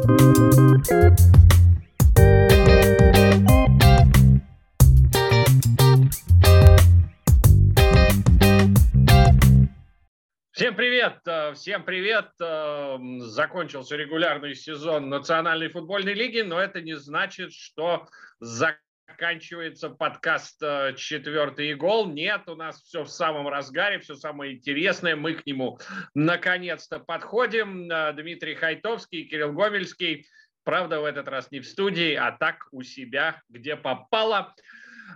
Всем привет! Э, всем привет! Э, закончился регулярный сезон Национальной футбольной лиги, но это не значит, что заканчивается подкаст э, «Четвертый гол». Нет, у нас все в самом разгаре, все самое интересное. Мы к нему наконец-то подходим. Дмитрий Хайтовский, Кирилл Гомельский. Правда, в этот раз не в студии, а так у себя, где попало.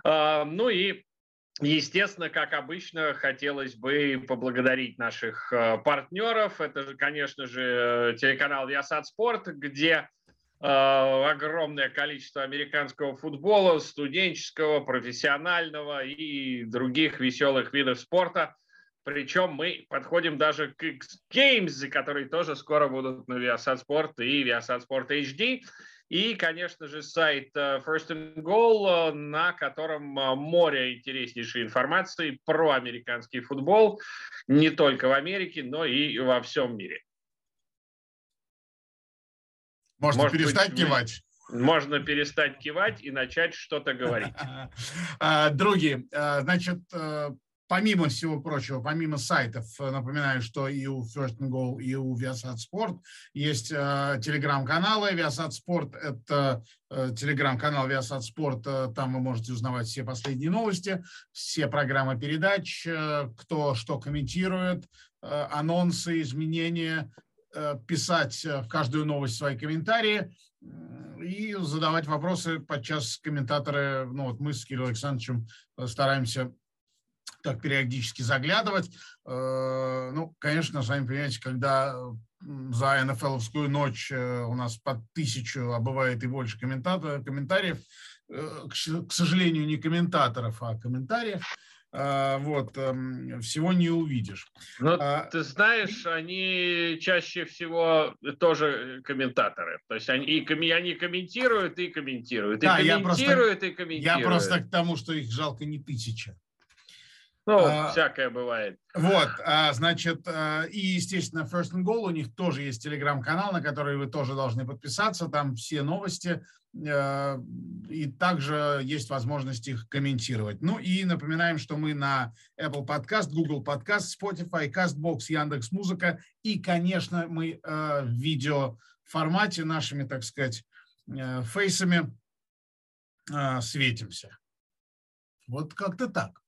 Ну и Естественно, как обычно, хотелось бы поблагодарить наших э, партнеров. Это конечно же, телеканал Viasat Спорт, где э, огромное количество американского футбола, студенческого, профессионального и других веселых видов спорта. Причем мы подходим даже к X Games, которые тоже скоро будут на Viasat Sport и Viasat Sport HD. И, конечно же, сайт э, First and Goal, э, на котором э, море интереснейшей информации про американский футбол, не только в Америке, но и во всем мире. Можно Может перестать быть, кивать. Можно перестать кивать и начать что-то говорить. А, Други, значит, Помимо всего прочего, помимо сайтов, э, напоминаю, что и у First and Goal, и у Viasat Sport есть э, телеграм-каналы. Viasat Sport – это э, телеграм-канал Viasat Sport. Э, там вы можете узнавать все последние новости, все программы передач, э, кто что комментирует, э, анонсы, изменения, э, писать в каждую новость свои комментарии и задавать вопросы. Подчас комментаторы, ну вот мы с Кириллом Александровичем стараемся так периодически заглядывать. Э, ну, конечно, сами понимаете, когда за НФЛовскую ночь э, у нас под тысячу, а бывает и больше комментариев, э, к сожалению, не комментаторов, а комментариев, вот, эм, всего не увидишь. Но а, ты знаешь, они чаще всего тоже комментаторы. То есть они, и, они комментируют и комментируют. И да, комментируют, я просто, и комментируют. Я просто к тому, что их жалко не тысяча. Ну, а, всякое бывает. Вот, а, значит, а, и, естественно, First and Goal, у них тоже есть телеграм-канал, на который вы тоже должны подписаться, там все новости, а, и также есть возможность их комментировать. Ну и напоминаем, что мы на Apple Podcast, Google Podcast, Spotify, CastBox, Яндекс Музыка, и, конечно, мы а, в видео формате нашими, так сказать, а, фейсами светимся. Вот как-то так.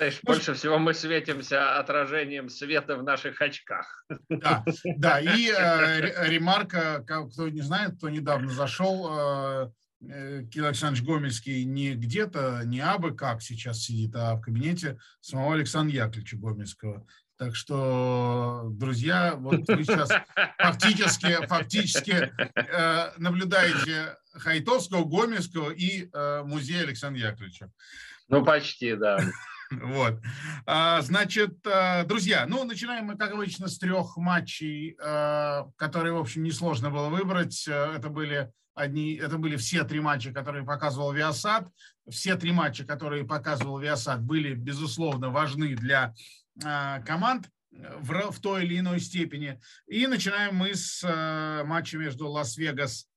Знаешь, больше всего мы светимся отражением света в наших очках. Да, да. и э, ремарка, кто не знает, кто недавно зашел, э, э, Кирилл Александрович Гомельский не где-то, не абы как сейчас сидит, а в кабинете самого Александра Яковлевича Гомельского. Так что, друзья, вот вы сейчас фактически, фактически э, наблюдаете Хайтовского, Гомельского и э, музей Александра Яковлевича. Ну, почти, да. Вот. А, значит, а, друзья, ну, начинаем мы, как обычно, с трех матчей, а, которые, в общем, несложно было выбрать. Это были одни, это были все три матча, которые показывал Виасад. Все три матча, которые показывал Виасад, были, безусловно, важны для команд в, в той или иной степени. И начинаем мы с матча между Лас-Вегас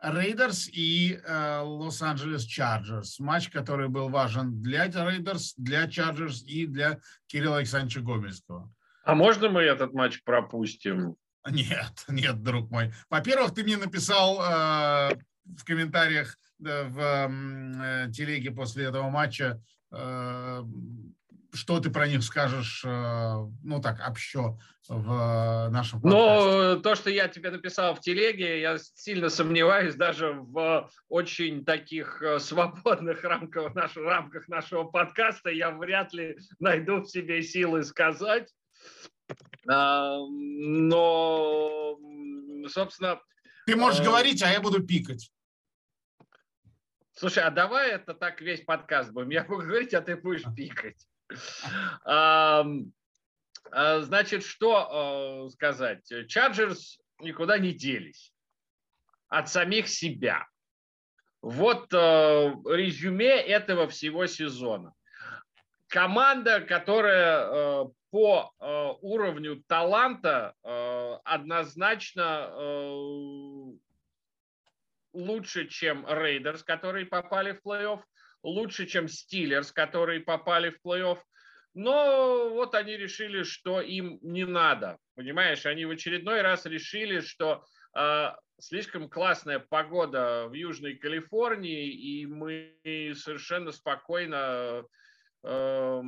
Рейдерс и Лос-Анджелес Чарджерс. Матч, который был важен для Рейдерс, для Чарджерс и для Кирилла Александровича Гомельского. А можно мы этот матч пропустим? Нет, нет, друг мой. Во-первых, ты мне написал э, в комментариях э, в э, телеге после этого матча э, что ты про них скажешь, э, ну так, общо в нашем подкасте? Ну, то, что я тебе написал в телеге, я сильно сомневаюсь даже в очень таких э, свободных рамках, наш, рамках нашего подкаста. Я вряд ли найду в себе силы сказать. Но, собственно... Ты можешь э... говорить, а я буду пикать. Слушай, а давай это так весь подкаст будем. Я буду говорить, а ты будешь пикать. А, значит, что э, сказать? Чарджерс никуда не делись от самих себя. Вот э, резюме этого всего сезона. Команда, которая э, по уровню таланта однозначно лучше, чем Рейдерс, которые попали в плей-офф, лучше, чем Стиллерс, которые попали в плей-офф. Но вот они решили, что им не надо. Понимаешь, они в очередной раз решили, что э, слишком классная погода в Южной Калифорнии, и мы совершенно спокойно э,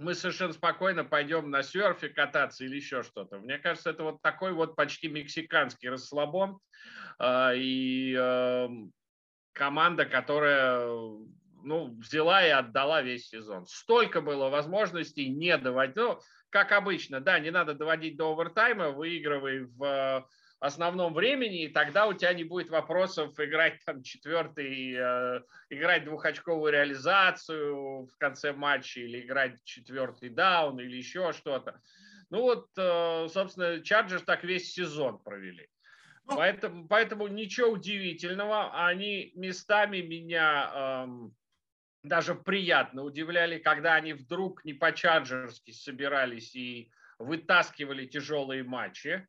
мы совершенно спокойно пойдем на серфе кататься или еще что-то. Мне кажется, это вот такой вот почти мексиканский расслабон. Э, и э, команда, которая ну, взяла и отдала весь сезон. Столько было возможностей не доводить. Ну, как обычно, да, не надо доводить до овертайма, выигрывай в э, основном времени, и тогда у тебя не будет вопросов играть там четвертый, э, играть двухочковую реализацию в конце матча или играть четвертый даун или еще что-то. Ну вот, э, собственно, Чарджерс так весь сезон провели. Поэтому, поэтому ничего удивительного. Они местами меня эм, даже приятно удивляли, когда они вдруг не по-чарджерски собирались и вытаскивали тяжелые матчи.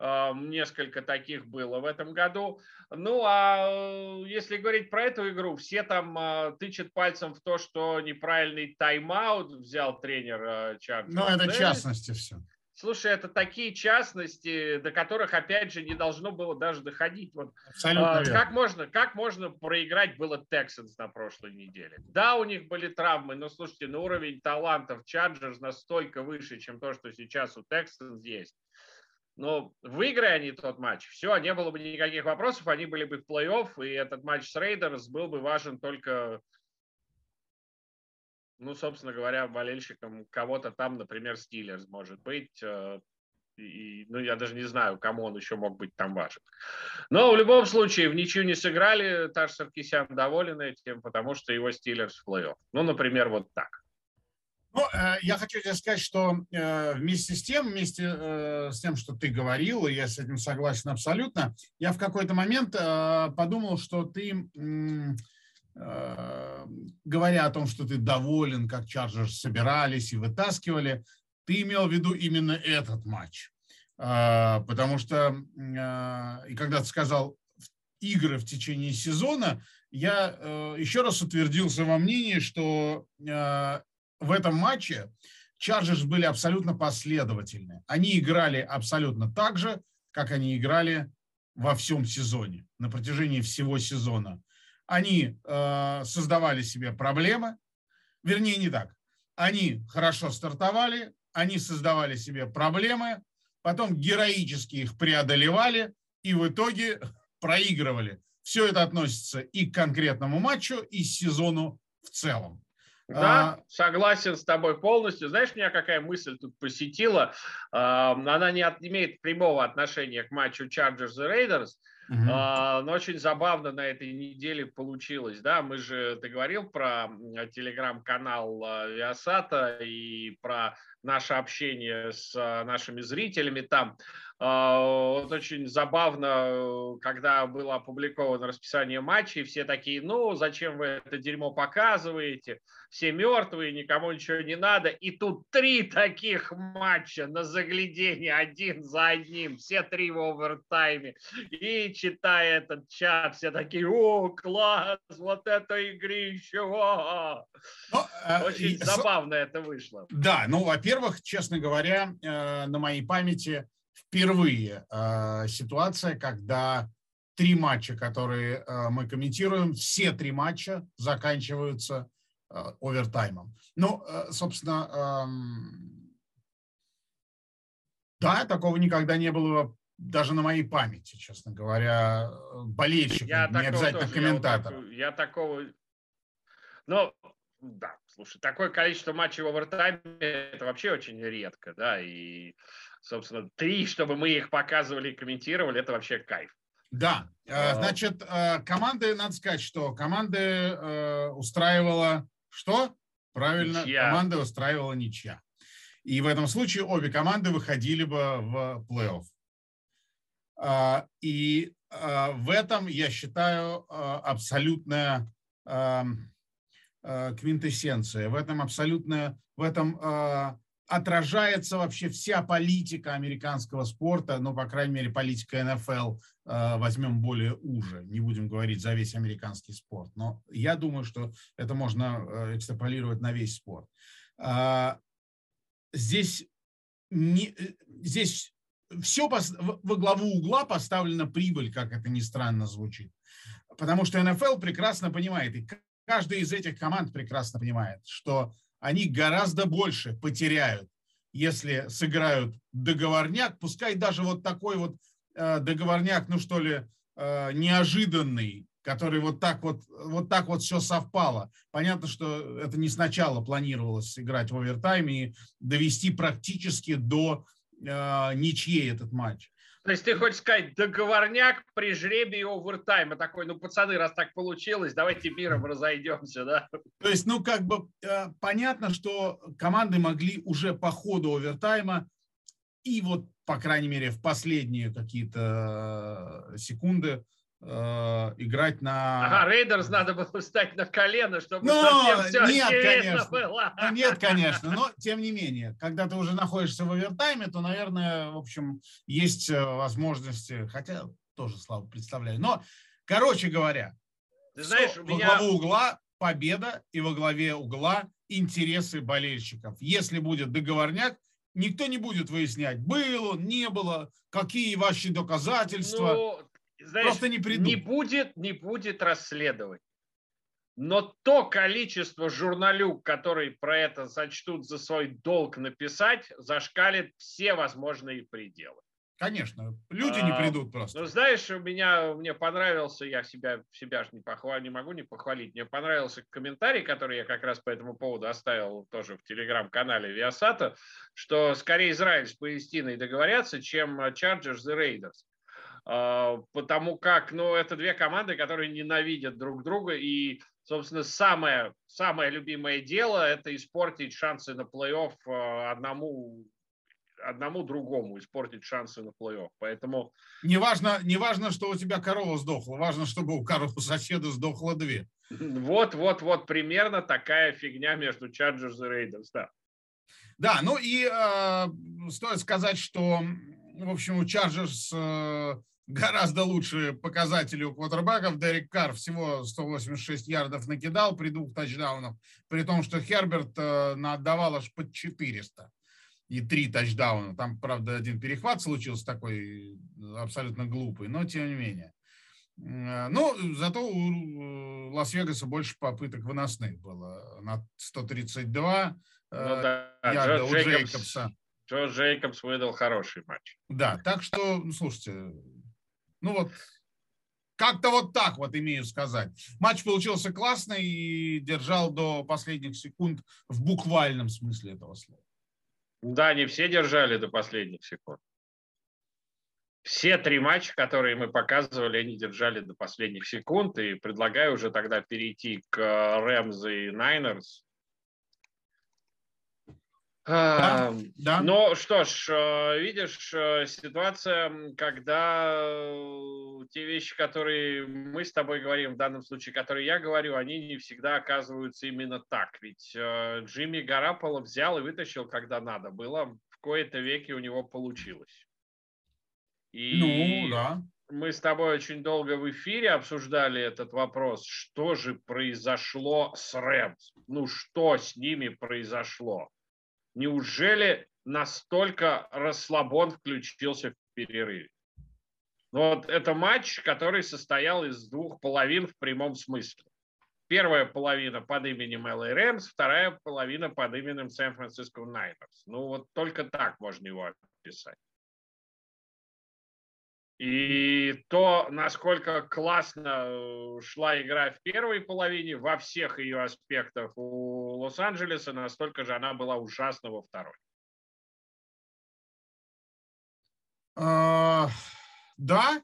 Эм, несколько таких было в этом году. Ну, а э, если говорить про эту игру, все там э, тычут пальцем в то, что неправильный тайм-аут взял тренер Чарджерс. Ну, это частности все. Слушай, это такие частности, до которых, опять же, не должно было даже доходить. Вот, Абсолютно а, как, можно, как можно проиграть было Texans на прошлой неделе? Да, у них были травмы, но, слушайте, на уровень талантов Чарджерс настолько выше, чем то, что сейчас у Texans есть. Но выиграя они тот матч, все, не было бы никаких вопросов, они были бы в плей-офф, и этот матч с Рейдерс был бы важен только ну, собственно говоря, болельщикам кого-то там, например, Стиллерс может быть. Э, и, ну, я даже не знаю, кому он еще мог быть там важен. Но в любом случае, в ничью не сыграли. Таш Саркисян доволен этим, потому что его Стиллерс в плей-офф. Ну, например, вот так. Ну, э, я хочу тебе сказать, что э, вместе с тем, вместе с тем, что ты говорил, и я с этим согласен абсолютно, я в какой-то момент подумал, что ты говоря о том, что ты доволен, как Чарджерс собирались и вытаскивали, ты имел в виду именно этот матч. Э, потому что, э, и когда ты сказал игры в течение сезона, я еще раз утвердился во мнении, что в этом матче Чарджерс были абсолютно последовательны. Они играли абсолютно так же, как они играли во всем сезоне, на протяжении всего сезона они э, создавали себе проблемы, вернее, не так. Они хорошо стартовали, они создавали себе проблемы, потом героически их преодолевали и в итоге проигрывали. Все это относится и к конкретному матчу, и сезону в целом. Да, а... согласен с тобой полностью. Знаешь, меня какая мысль тут посетила? Она не имеет прямого отношения к матчу Chargers и Raiders, А, но очень забавно на этой неделе получилось. Да, мы же, ты говорил про телеграм-канал а, Виасата и про наше общение с а, нашими зрителями там. А, вот очень забавно, когда было опубликовано расписание матчей, все такие, ну, зачем вы это дерьмо показываете? Все мертвые, никому ничего не надо. И тут три таких матча на заглядение один за одним, все три в овертайме. И читая этот чат, все такие, о, класс, вот это игрище, о! Ну, э, очень э, забавно это вышло. Да, ну, во-первых, честно говоря, э, на моей памяти впервые э, ситуация, когда три матча, которые э, мы комментируем, все три матча заканчиваются э, овертаймом. Ну, э, собственно, э, да, такого никогда не было даже на моей памяти, честно говоря, болельщиков, я не обязательно тоже, комментаторов. Я, я такого... Ну, да, слушай, такое количество матчей в овертайме – это вообще очень редко, да, и собственно, три, чтобы мы их показывали и комментировали, это вообще кайф. Да, э, значит, э, команды, надо сказать, что команды э, устраивала что? Правильно, ничья. команды устраивала ничья. И в этом случае обе команды выходили бы в плей-офф. И в этом, я считаю, абсолютная квинтэссенция. В этом абсолютная, в этом отражается вообще вся политика американского спорта, ну, по крайней мере, политика НФЛ, э, возьмем более уже, не будем говорить за весь американский спорт, но я думаю, что это можно э, экстраполировать на весь спорт. А, здесь, не, здесь все во главу угла поставлена прибыль, как это ни странно звучит. Потому что НФЛ прекрасно понимает, и каждая из этих команд прекрасно понимает, что они гораздо больше потеряют, если сыграют договорняк, пускай даже вот такой вот э, договорняк, ну что ли, э, неожиданный, который вот так вот, вот так вот все совпало. Понятно, что это не сначала планировалось играть в овертайме и довести практически до э, ничьей этот матч. То есть ты хочешь сказать, договорняк при жребии овертайма такой, ну, пацаны, раз так получилось, давайте миром разойдемся, да? То есть, ну, как бы э, понятно, что команды могли уже по ходу овертайма и вот, по крайней мере, в последние какие-то э, секунды играть на... Ага, Рейдерс надо было встать на колено, чтобы но, совсем все нет, конечно. было. Ну, нет, конечно, но тем не менее, когда ты уже находишься в овертайме, то, наверное, в общем, есть э, возможности, хотя тоже слабо представляю. Но, короче говоря, ты знаешь, у меня... во главу угла победа и во главе угла интересы болельщиков. Если будет договорняк, никто не будет выяснять, было, не было, какие ваши доказательства. Ну, знаешь, Просто не придут. Не будет, не будет расследовать. Но то количество журналюк, которые про это сочтут за свой долг написать, зашкалит все возможные пределы. Конечно, люди не а, придут просто. Ну, знаешь, у меня мне понравился, я себя, себя же не, похвал, не могу не похвалить, мне понравился комментарий, который я как раз по этому поводу оставил тоже в телеграм-канале Виасата, что скорее Израиль с Палестиной договорятся, чем Chargers и Raiders. А, потому как, ну, это две команды, которые ненавидят друг друга, и, собственно, самое, самое любимое дело – это испортить шансы на плей-офф а, одному одному другому испортить шансы на плей-офф. Поэтому... Не важно, не важно, что у тебя корова сдохла, важно, чтобы у коровы соседа сдохло две. Вот, вот, вот, примерно такая фигня между Chargers и Raiders, да. Да, ну и э, стоит сказать, что, в общем, у Chargers э, гораздо лучшие показатели у квотербеков. Дерек Карр всего 186 ярдов накидал при двух тачдаунах, при том, что Херберт э, отдавал аж под 400 и три тачдауна. Там, правда, один перехват случился такой абсолютно глупый, но тем не менее. Э, ну, зато у э, Лас-Вегаса больше попыток выносных было. На 132 ну, да. ярда Джо у Джейкобс, Джейкобса. Джо Джейкобс выдал хороший матч. Да, так что, ну, слушайте, ну вот, как-то вот так вот имею сказать. Матч получился классный и держал до последних секунд в буквальном смысле этого слова. Да, не все держали до последних секунд. Все три матча, которые мы показывали, они держали до последних секунд. И предлагаю уже тогда перейти к Рэмс и Найнерс. Да, да. Ну что ж, э, видишь, э, ситуация, когда э, те вещи, которые мы с тобой говорим, в данном случае, которые я говорю, они не всегда оказываются именно так. Ведь Джимми Гараполо взял и вытащил, когда надо было. В кои-то веке у него получилось. И ну, да. Мы с тобой очень долго в эфире обсуждали этот вопрос. Что же произошло с Рэмс? Ну, что с ними произошло? Неужели настолько расслабон включился в перерыве? Ну, вот это матч, который состоял из двух половин в прямом смысле. Первая половина под именем LA Rams, вторая половина под именем Сан-Франциско Найнерс. Ну, вот только так можно его описать. И то, насколько классно э, шла игра в первой половине, во всех ее аспектах у Лос-Анджелеса, настолько же она была ужасна во второй. А, да,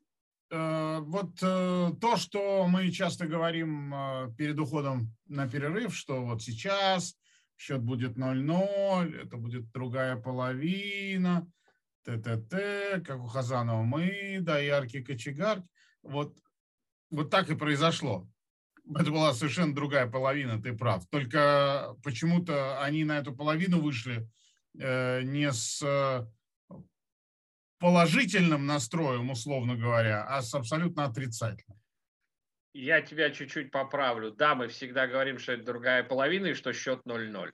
э, вот э, то, что мы часто говорим перед уходом на перерыв, что вот сейчас счет будет 0-0, это будет другая половина, ТТТ, как у Хазанова мы, да, яркий кочегарь. Вот, вот так и произошло. Это была совершенно другая половина, ты прав. Только почему-то они на эту половину вышли не с положительным настроем, условно говоря, а с абсолютно отрицательным. Я тебя чуть-чуть поправлю. Да, мы всегда говорим, что это другая половина и что счет 0-0.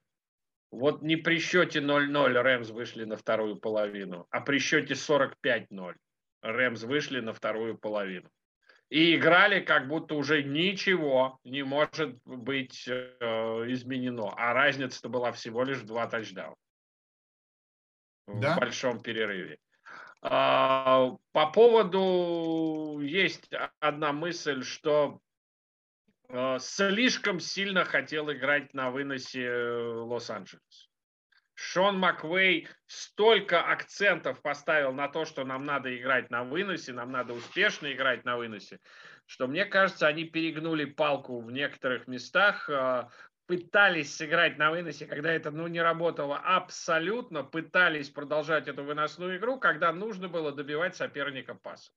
Вот не при счете 0-0 Рэмс вышли на вторую половину, а при счете 45-0 Рэмс вышли на вторую половину. И играли, как будто уже ничего не может быть э, изменено. А разница-то была всего лишь два тачдауна да? в большом перерыве. А, по поводу есть одна мысль, что слишком сильно хотел играть на выносе э, Лос-Анджелес. Шон Маквей столько акцентов поставил на то, что нам надо играть на выносе, нам надо успешно играть на выносе, что мне кажется, они перегнули палку в некоторых местах. А, пытались сыграть на выносе, когда это ну, не работало абсолютно, пытались продолжать эту выносную игру, когда нужно было добивать соперника пасом.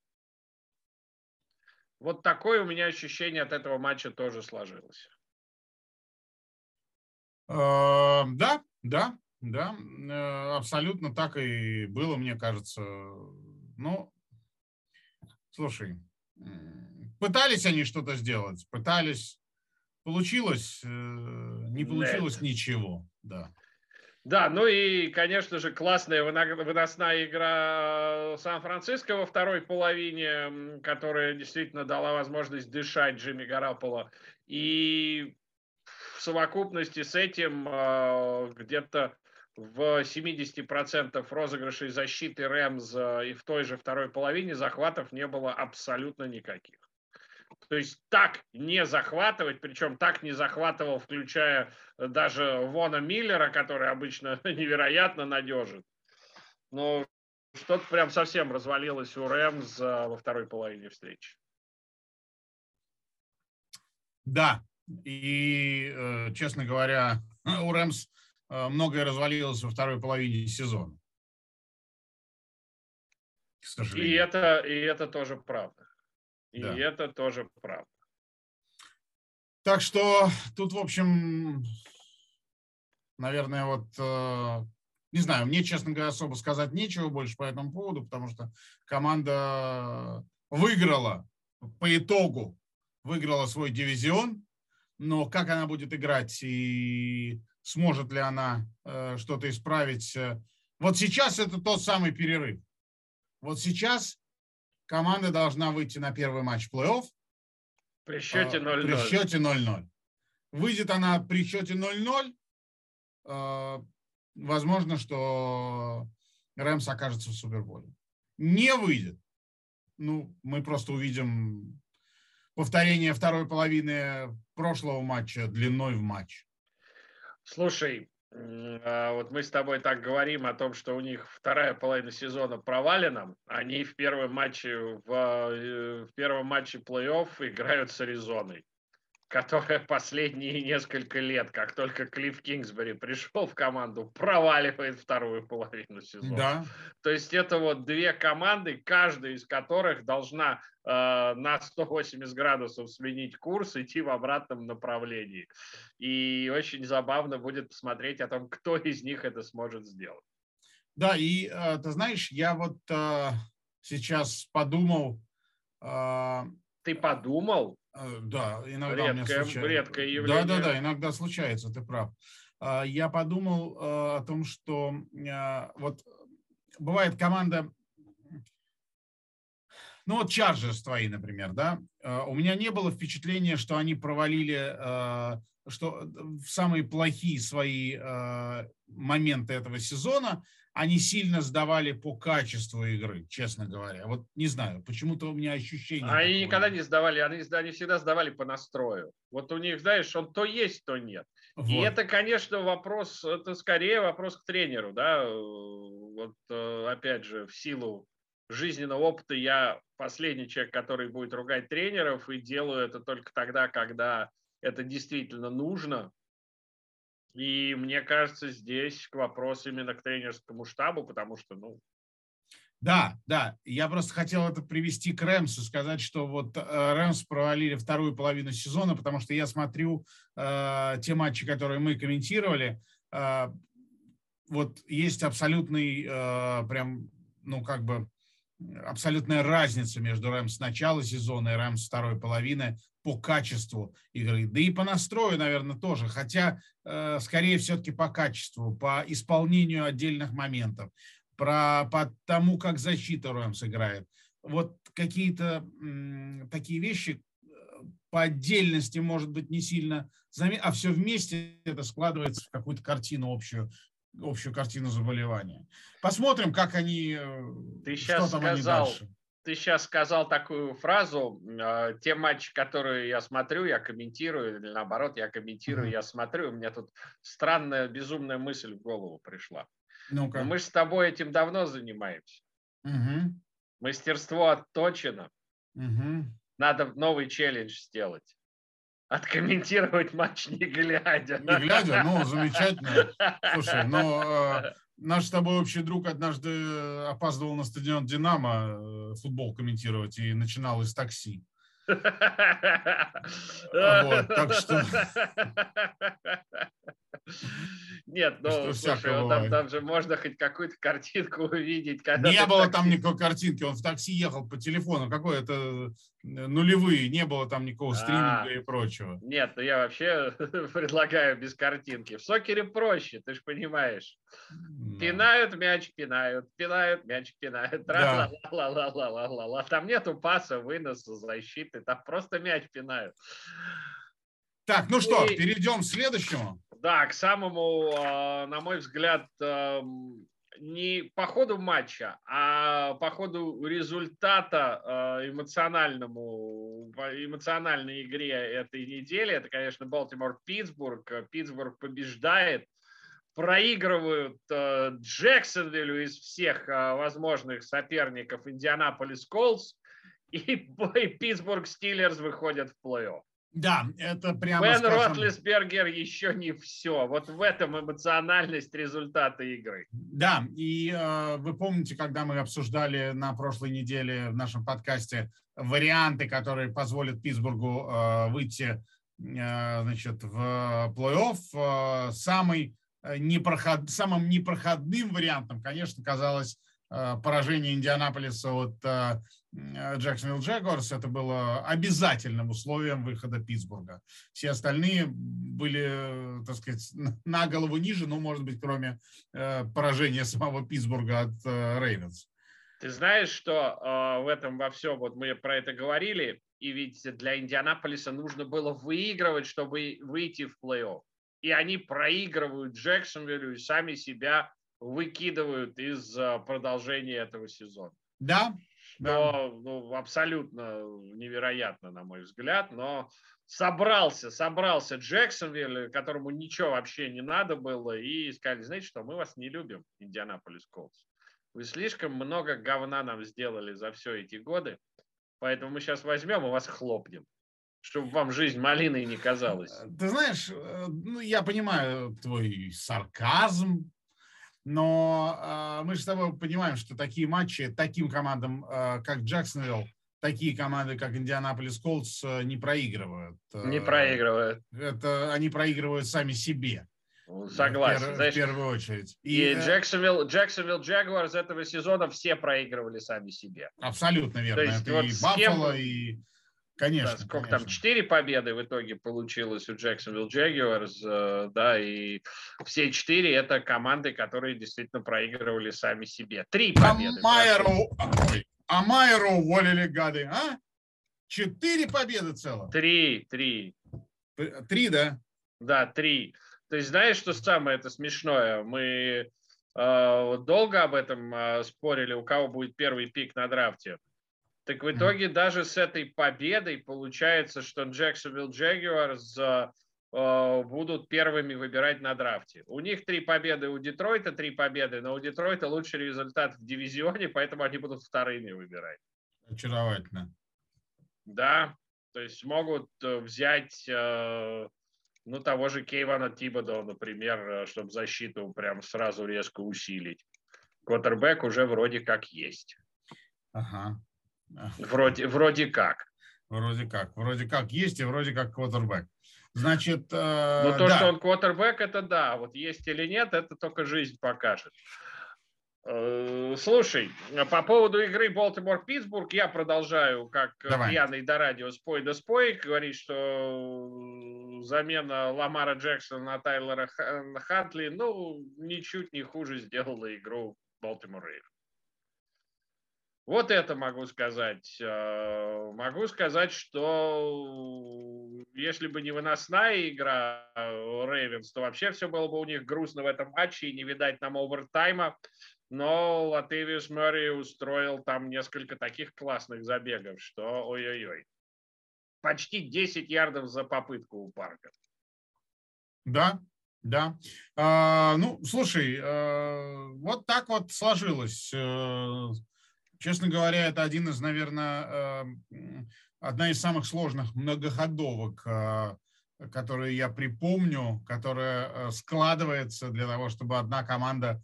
Вот такое у меня ощущение от этого матча тоже сложилось. А, да, да, да, э, абсолютно так и было, мне кажется. Ну, слушай, пытались они что-то сделать, пытались Получилось, э, не получилось Нет. ничего, да. Да, ну и, конечно же, классная выносная игра Сан-Франциско во второй половине, которая действительно дала возможность дышать Джимми Гараполо. И в совокупности с этим э, где-то в 70% розыгрышей защиты Рэмс и в той же второй половине захватов не было абсолютно никаких. То есть так не захватывать, причем так не захватывал, включая даже Вона Миллера, который обычно невероятно надежен. Но что-то прям совсем развалилось у Рэмс во второй половине встречи. Да, и, э, честно говоря, у Рэмс э, многое развалилось во второй половине сезона. И это, и это тоже правда. И да. это тоже правда. Так что тут, в общем, наверное, вот, э, не знаю, мне, честно говоря, особо сказать нечего больше по этому поводу, потому что команда выиграла по итогу, выиграла свой дивизион, но как она будет играть и сможет ли она э, что-то исправить. Э, вот сейчас это тот самый перерыв. Вот сейчас команда должна выйти на первый матч плей-офф. При счете 0-0. При счете 0-0. Выйдет она при счете 0-0. А, возможно, что Рэмс окажется в Суперболе. Не выйдет. Ну, мы просто увидим повторение второй половины прошлого матча длиной в матч. Слушай, а вот мы с тобой так говорим о том, что у них вторая половина сезона провалена. Они в первом матче, в, э, в первом матче плей-офф играют с Аризоной которая последние несколько лет, как только Клифф Кингсбери пришел в команду, проваливает вторую половину сезона. Да. То есть это вот две команды, каждая из которых должна э, на 180 градусов сменить курс, идти в обратном направлении. И очень забавно будет посмотреть о том, кто из них это сможет сделать. Да, и э, ты знаешь, я вот э, сейчас подумал. Э, ты подумал? Э, да, иногда редкое, меня редкое явление. Да, да, да, иногда случается, ты прав. А, я подумал э, о том, что э, вот бывает команда, ну вот Chargers твои, например, да, у меня не было впечатления, что они провалили, что в самые плохие свои моменты этого сезона они сильно сдавали по качеству игры, честно говоря. Вот не знаю, почему-то у меня ощущение. Они такое. никогда не сдавали, они, они всегда сдавали по настрою. Вот у них, знаешь, он то есть, то нет. Вот. И это, конечно, вопрос, это скорее вопрос к тренеру, да. Вот э, опять же, в силу жизненного опыта я последний человек, который будет ругать тренеров, и делаю это только тогда, когда это действительно нужно, и мне кажется, здесь вопрос именно к тренерскому штабу, потому что, ну, да, да. Я просто хотел это привести к Рэмсу, сказать, что вот э, Рэмс провалили вторую половину сезона, потому что я смотрю э, те матчи, которые мы комментировали. Э, вот есть абсолютный, э, прям, ну, как бы, абсолютная разница между Рэмс начала сезона и Рэмс второй половины по качеству игры. Да и по настрою, наверное, тоже. Хотя, э, скорее, все-таки по качеству, по исполнению отдельных моментов, про, по тому, как защита Рэмс играет. Вот какие-то такие вещи э, по отдельности, может быть, не сильно заметны, а все вместе это складывается в какую-то картину общую, общую картину заболевания. Посмотрим, как они, э, ты сейчас что там сказал, они дальше. Ты сейчас сказал такую фразу, э, те матчи, которые я смотрю, я комментирую, или наоборот, я комментирую, mm-hmm. я смотрю, у меня тут странная, безумная мысль в голову пришла. Ну-ка. мы же с тобой этим давно занимаемся. Mm-hmm. Мастерство отточено. Mm-hmm. Надо новый челлендж сделать. Откомментировать матч не глядя. Не глядя? Ну, замечательно. Слушай, но э, наш с тобой общий друг однажды опаздывал на стадион «Динамо» э, футбол комментировать и начинал из такси. Вот, так что... Нет, ну, слушай, ну, там, там же можно хоть какую-то картинку увидеть. Не было там никакой картинки, он в такси ехал по телефону. Какой это э, нулевые, не было там никакого а, стриминга и прочего. Нет, ну я вообще предлагаю без картинки. В сокере проще, ты же понимаешь. Пинают мяч, пинают, пинают мяч, пинают. Да. Ла -ла -ла Там нету паса, выноса, защиты, там просто мяч пинают. Так, ну что, и... перейдем к следующему. Да, к самому, а, на мой взгляд, не по ходу матча, а по ходу результата а, эмоциональному, эмоциональной игре этой недели. Это, конечно, Балтимор-Питтсбург. Питтсбург побеждает, проигрывают а, Джексонвиллю из всех возможных соперников Индианаполис Колс, и Питтсбург Стиллерс выходят в плей-офф. Да, это прямо Бен скажем... Ротлисбергер еще не все. Вот в этом эмоциональность результата игры. Да, и э, вы помните, когда мы обсуждали на прошлой неделе в нашем подкасте варианты, которые позволят Питтсбургу э, выйти э, значит, в плей-офф, э, самый э, непроход... самым непроходным вариантом, конечно, казалось Э, поражение Индианаполиса от Джексонвилл Джагуарс, это было обязательным условием выхода Питтсбурга. Все остальные были, так сказать, на голову ниже, ну, может быть, кроме э, поражения самого Питтсбурга от Рейвенс. Ты знаешь, что э, в этом во всем, вот мы про это говорили, и ведь для Индианаполиса нужно было выигрывать, чтобы выйти в плей-офф. И они проигрывают Джексонвиллю и сами себя выкидывают из продолжения этого сезона. Да. Что, да. ну, абсолютно невероятно, на мой взгляд, но собрался, собрался Джексонвилл, которому ничего вообще не надо было, и сказали, знаете что, мы вас не любим, Индианаполис Колс. Вы слишком много говна нам сделали за все эти годы, поэтому мы сейчас возьмем и вас хлопнем чтобы вам жизнь малиной не казалась. Ты знаешь, э, ну, я понимаю твой сарказм, но э, мы же с тобой понимаем, что такие матчи таким командам, э, как Джексонвилл, такие команды, как Индианаполис Колдс, э, не проигрывают. Не проигрывают. Это они проигрывают сами себе. Согласен. В, пер, в первую очередь. И, и Джексонвилл, Джексонвилл Джагуарс этого сезона все проигрывали сами себе. Абсолютно верно. То есть, Это вот и Баффало, кем... и Конечно. Да, сколько конечно. там, четыре победы в итоге получилось у Джексонвилл Джагуарс, э, да, и все четыре это команды, которые действительно проигрывали сами себе. Три победы. А Майеру, а Майеру уволили гады, а? Четыре победы целых? Три, три. Три, да? Да, три. То есть знаешь, что самое это смешное? Мы э, долго об этом э, спорили, у кого будет первый пик на драфте. Так в итоге даже с этой победой получается, что Джексонвилл Джагуарс э, будут первыми выбирать на драфте. У них три победы, у Детройта три победы, но у Детройта лучший результат в дивизионе, поэтому они будут вторыми выбирать. Очаровательно. Да, то есть могут э, взять э, ну, того же Кейвана Тибодо, например, чтобы защиту прям сразу резко усилить. Квотербек уже вроде как есть. Ага. Вроде, вроде как. Вроде как. Вроде как есть и вроде как квотербек. Значит, э, Но то, да. что он квотербек, это да. Вот есть или нет, это только жизнь покажет. Э, слушай, по поводу игры Балтимор-Питтсбург я продолжаю, как Давай. пьяный до радио спой да спой, говорить, что замена Ламара Джексона на Тайлера Хантли, ну, ничуть не хуже сделала игру Балтимор Рейв. Вот это могу сказать. Э, могу сказать, что если бы не выносная игра Рейвенс, то вообще все было бы у них грустно в этом матче и не видать нам овертайма но Латевиус Мэри устроил там несколько таких классных забегов, что ой-ой-ой. Почти 10 ярдов за попытку у Парка. Да, да. А, ну, слушай, а, вот так вот сложилось. Честно говоря, это один из, наверное, а, одна из самых сложных многоходовок, а, которые я припомню, которая складывается для того, чтобы одна команда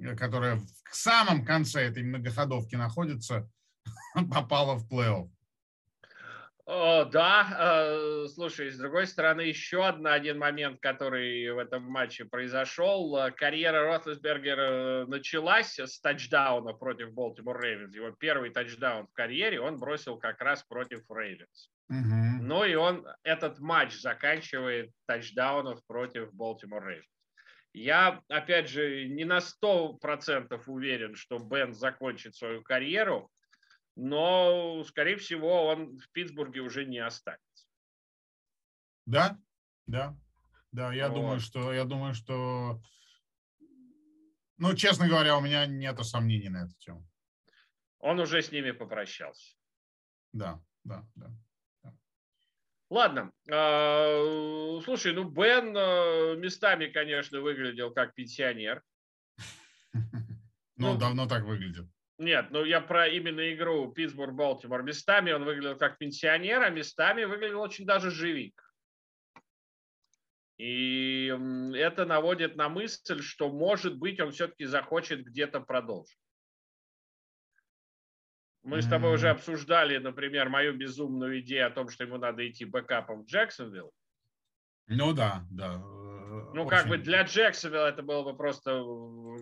Э, которая в самом конце этой многоходовки находится, попала в плей-офф. О, да, э, слушай, с другой стороны, еще одна, один момент, который в этом матче произошел. Карьера Ротлесбергера началась с тачдауна против Болтимор Рейвенс. Его первый тачдаун в карьере он бросил как раз против Рейвенс. Угу. Ну и он этот матч заканчивает тачдауном против Болтимор Рейвенс. Я, опять же, не на 100% уверен, что Бен закончит свою карьеру, но, скорее всего, он в Питтсбурге уже не останется. Да, да, да, я вот. думаю, что, я думаю, что, ну, честно говоря, у меня нет сомнений на эту тему. Он уже с ними попрощался. Да, да, да. Ладно, а, слушай, ну Бен а, местами, конечно, выглядел как пенсионер. Ну, давно так выглядит. Нет, ну я про именно игру Питтсбург-Балтимор. Местами он выглядел как пенсионер, а местами выглядел очень даже живик. И это наводит на мысль, что, может быть, он все-таки захочет где-то продолжить. Мы с тобой уже обсуждали, например, мою безумную идею о том, что ему надо идти бэкапом в Джексонвилл. Ну да, да. Ну, Очень... как бы для Джексонвилла это было бы просто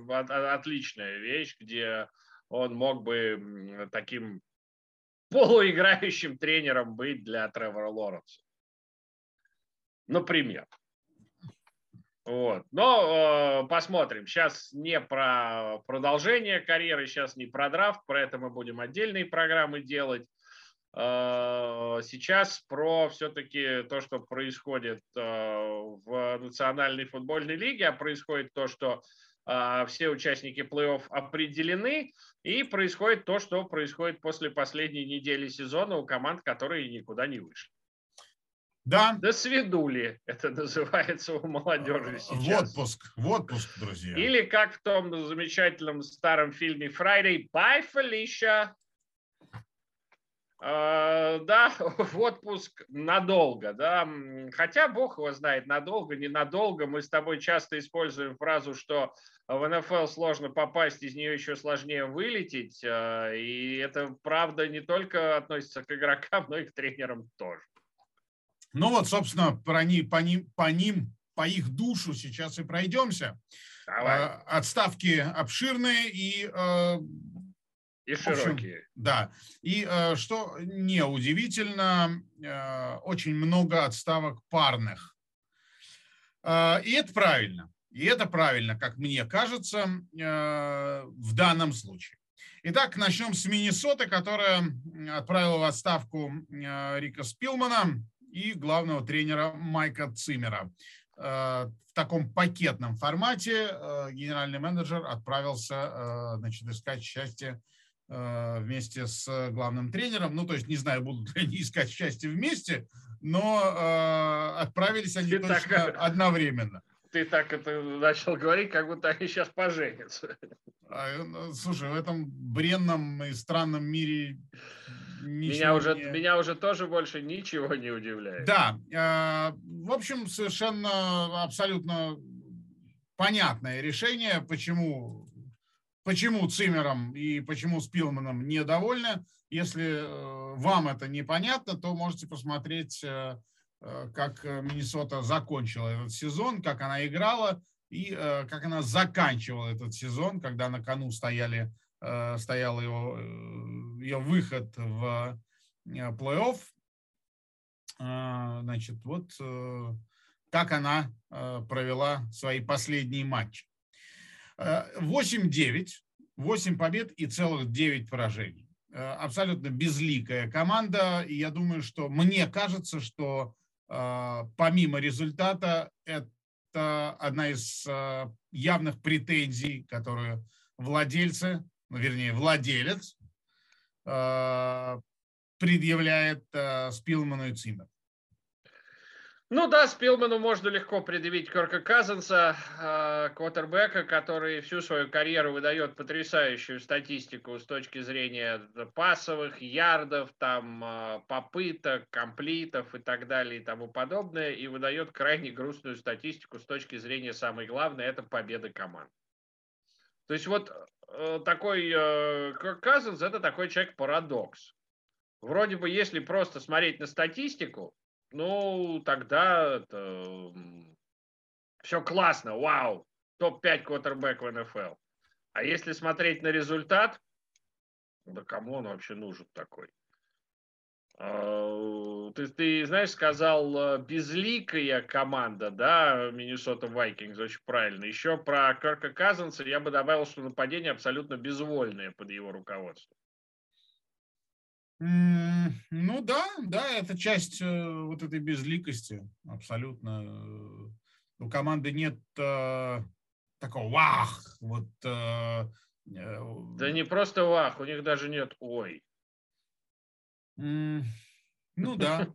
отличная вещь, где он мог бы таким полуиграющим тренером быть для Тревора Лоренса. Например. Вот. Но э, посмотрим. Сейчас не про продолжение карьеры, сейчас не про драфт, про это мы будем отдельные программы делать. Э, сейчас про все-таки то, что происходит э, в Национальной футбольной лиге, а происходит то, что все участники плей-офф определены, и происходит то, что происходит после последней недели сезона у команд, которые никуда не вышли. Да. До свидули, это называется у молодежи сейчас. В отпуск, в отпуск, друзья. Или как в том замечательном старом фильме Friday, Bye, Felicia. Uh, да, в отпуск надолго, да, хотя Бог его знает, надолго, ненадолго. Мы с тобой часто используем фразу, что в НФЛ сложно попасть, из нее еще сложнее вылететь, uh, и это правда не только относится к игрокам, но и к тренерам тоже. Ну вот, собственно, про ни, по, ним, по ним, по их душу сейчас и пройдемся. Давай. А, отставки обширные и... Э, и широкие. Общем, да. И э, что неудивительно, э, очень много отставок парных. И это правильно. И это правильно, как мне кажется, в данном случае. Итак, начнем с Миннесоты, которая отправила в отставку Рика Спилмана и главного тренера Майка Цимера. Э, в таком пакетном формате э, генеральный менеджер отправился э, значит, искать счастье вместе с главным тренером. Ну, то есть не знаю, будут ли они искать счастье вместе, но отправились они Ты точно так... одновременно ты так это начал говорить, как будто они сейчас поженятся. А, слушай, в этом бренном и странном мире меня уже, не... меня уже тоже больше ничего не удивляет. Да, э, в общем, совершенно абсолютно понятное решение, почему, почему Цимером и почему Спилманом недовольны. Если э, вам это непонятно, то можете посмотреть э, как Миннесота закончила этот сезон, как она играла и как она заканчивала этот сезон, когда на кону стояли, стоял его, ее выход в плей-офф. Значит, вот как она провела свои последние матчи. 8-9, 8 побед и целых 9 поражений. Э, абсолютно безликая команда. И я думаю, что мне кажется, что э, помимо результата это одна из э, явных претензий, которые владельцы, ну, вернее, владелец предъявляет Спилману и Циммеру. Ну да, Спилману можно легко предъявить Кирка Казанса, э, квотербека, который всю свою карьеру выдает потрясающую статистику с точки зрения пасовых, ярдов, там, э, попыток, комплитов и так далее и тому подобное, и выдает крайне грустную статистику с точки зрения самой главной, это победы команд. То есть вот э, такой Кирк Казанс, это такой человек-парадокс. Вроде бы, если просто смотреть на статистику, ну, тогда это, все классно, вау, топ-5 квотербек в НФЛ. А если смотреть на результат, да кому он вообще нужен такой? А, ты, ты знаешь, сказал э, безликая команда, да, Миннесота Вайкингс, очень правильно. Еще про Керка Казанса я бы добавил, что нападение абсолютно безвольное под его руководством. Ну да, да, это часть э, вот этой безликости, абсолютно. У команды нет э, такого вах, вот. Э, э, да не просто вах, у них даже нет ой. Ну да,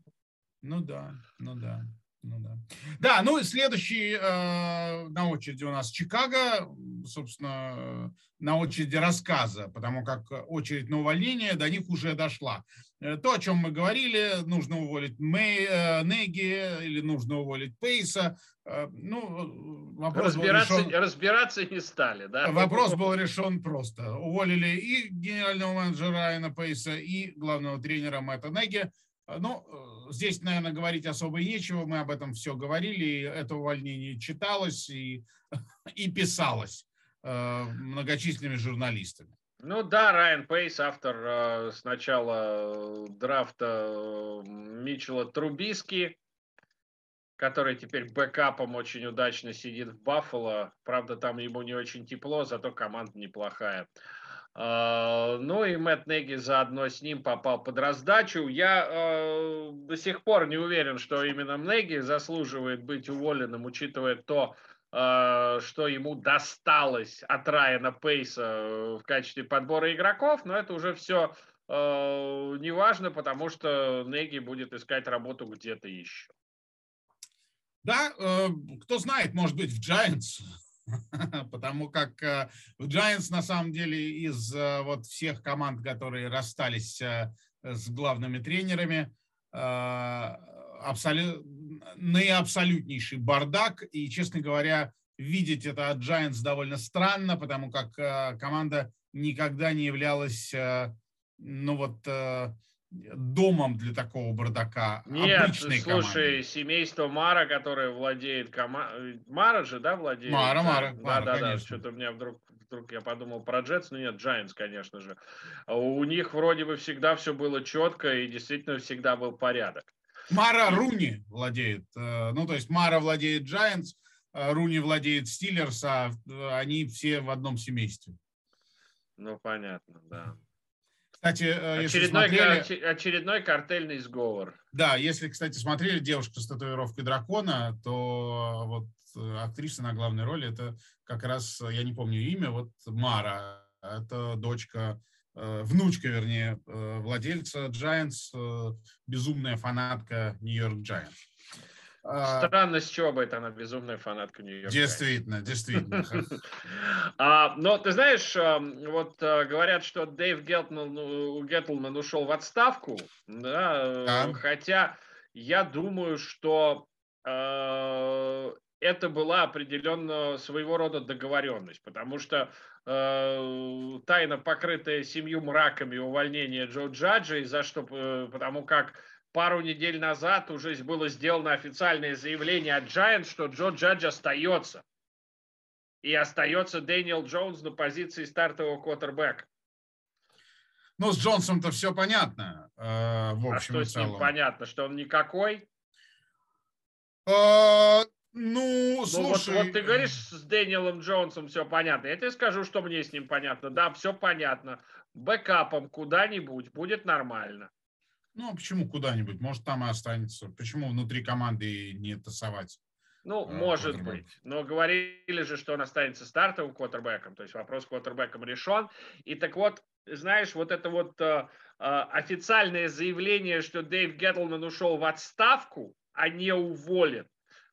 ну да, ну да. Ну да. Да, ну и следующий э, на очереди у нас Чикаго, собственно, на очереди рассказа, потому как очередь на увольнение до них уже дошла. Э, то, о чем мы говорили, нужно уволить Мэй, э, Неги или нужно уволить Пейса. Э, ну, вопрос разбираться, был решен, разбираться не стали, да? Вопрос был решен просто. Уволили и генерального менеджера Райана Пейса, и главного тренера Мэтта Неги. Ну, здесь, наверное, говорить особо нечего. Мы об этом все говорили. Это увольнение читалось и, и писалось э, многочисленными журналистами. Ну да, Райан Пейс, автор э, сначала драфта э, Митчелла Трубиски, который теперь бэкапом очень удачно сидит в Баффало. Правда, там ему не очень тепло, зато команда неплохая. А, ну и Мэтт Неги заодно с ним попал под раздачу. Я э, до сих пор не уверен, что именно Неги заслуживает быть уволенным, учитывая то, э, что ему досталось от Райана Пейса в качестве подбора игроков, но это уже все э, не важно, потому что Неги будет искать работу где-то еще. Да, э, кто знает, может быть, в Giants потому как э, Giants на самом деле из э, вот всех команд, которые расстались э, с главными тренерами, абсолют, наиабсолютнейший бардак, и, честно говоря, видеть это от Giants довольно странно, потому как команда никогда не являлась, ну вот, домом для такого бардака. Нет, обычной слушай, команды. семейство Мара, которое владеет командой... Мара же, да, владеет? Мара, Мара. Да, Мара, да, да. Что-то у меня вдруг, вдруг я подумал про Джетс, но нет, Giants, конечно же. У них вроде бы всегда все было четко и действительно всегда был порядок. Мара Руни владеет. Э, ну, то есть Мара владеет Giants, э, Руни владеет Стиллерс, а э, они все в одном семействе. Ну, понятно, да. Кстати, э, очередной, смотрели... очередной картельный сговор. Да, если, кстати, смотрели девушка с татуировкой дракона, то вот э, актриса на главной роли это как раз, я не помню имя, вот Мара. Это дочка, э, внучка, вернее, владельца Giants, безумная фанатка Нью-Йорк Giants. А, Странно, с чего бы это она безумная фанатка Нью-Йорка. Действительно, действительно. а, но ты знаешь, вот э, говорят, что Дэйв Геттлман, ну, ушел в отставку, да, да. хотя я думаю, что э, это была определенно своего рода договоренность, потому что э, тайно покрытая семью мраками увольнение Джо Джаджа, за что, э, потому как пару недель назад уже было сделано официальное заявление от Giants, что Джо Джадж остается. И остается Дэниел Джонс на позиции стартового квотербека. Ну, с Джонсом-то все понятно. Э, в общем а что с ним понятно? Что он никакой? Э, ну, слушай... Ну, вот, вот ты говоришь, с Дэниелом Джонсом все понятно. Я тебе скажу, что мне с ним понятно. Да, все понятно. Бэкапом куда-нибудь будет нормально. Ну, а почему куда-нибудь? Может, там и останется. Почему внутри команды не тасовать? Ну, а, может быть. Но говорили же, что он останется стартовым квотербеком. То есть вопрос квотербеком решен. И так вот, знаешь, вот это вот э, э, официальное заявление, что Дэйв Геттлман ушел в отставку, а не уволен,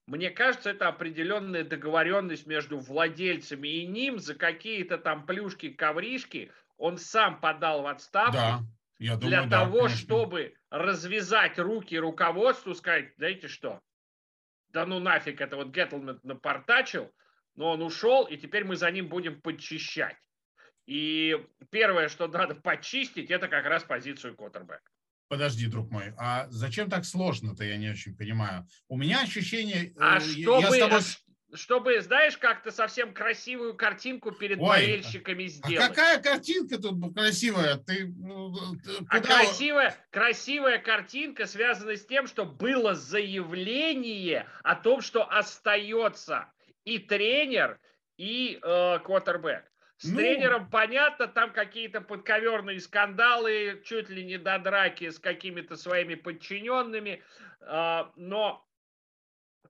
мне кажется, это определенная договоренность между владельцами и ним за какие-то там плюшки, ковришки. Он сам подал в отставку да, я думаю, для да, того, конечно. чтобы развязать руки руководству, сказать, знаете что, да ну нафиг, это вот Геттлман напортачил, но он ушел, и теперь мы за ним будем подчищать. И первое, что надо почистить, это как раз позицию Коттербека. Подожди, друг мой, а зачем так сложно-то, я не очень понимаю. У меня ощущение... А чтобы, тобой... чтобы, знаешь, как-то совсем красивую картинку перед Ой, болельщиками сделать. А какая картинка тут красивая? Ты, ну, куда... А красивая, красивая картинка связана с тем, что было заявление о том, что остается и тренер, и э, квотербек. С ну, тренером понятно, там какие-то подковерные скандалы, чуть ли не до драки с какими-то своими подчиненными, а, но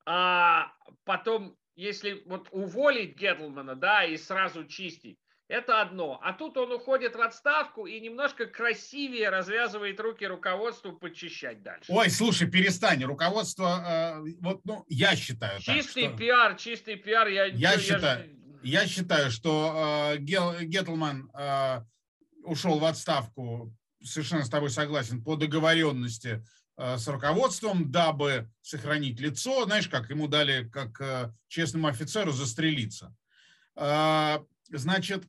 а, потом, если вот уволить Гетлмана, да, и сразу чистить, это одно. А тут он уходит в отставку и немножко красивее развязывает руки руководству подчищать дальше. Ой, слушай, перестань. Руководство, э, вот, ну, я считаю Чистый так, что... пиар, чистый пиар. Я, я, я считаю... Я я считаю, что э, Геттлман э, ушел в отставку, совершенно с тобой согласен, по договоренности с руководством, дабы сохранить лицо. Знаешь, как ему дали, как э, честному офицеру, застрелиться. Э, значит,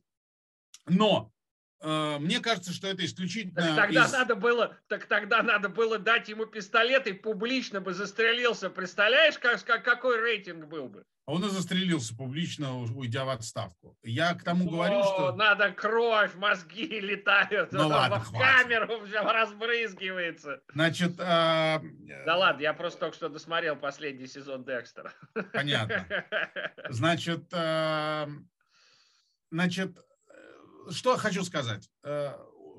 но э, мне кажется, что это исключительно. Так тогда из... надо было, так тогда надо было дать ему пистолет и публично бы застрелился. Представляешь, как, какой рейтинг был бы? он и застрелился публично, уйдя в отставку. Я к тому О, говорю, что... Надо кровь, мозги летают. Ну, ладно, в камеру все разбрызгивается. Значит... Э... Да ладно, я просто только что досмотрел последний сезон Декстера. Понятно. Значит, э... значит, что хочу сказать. Э,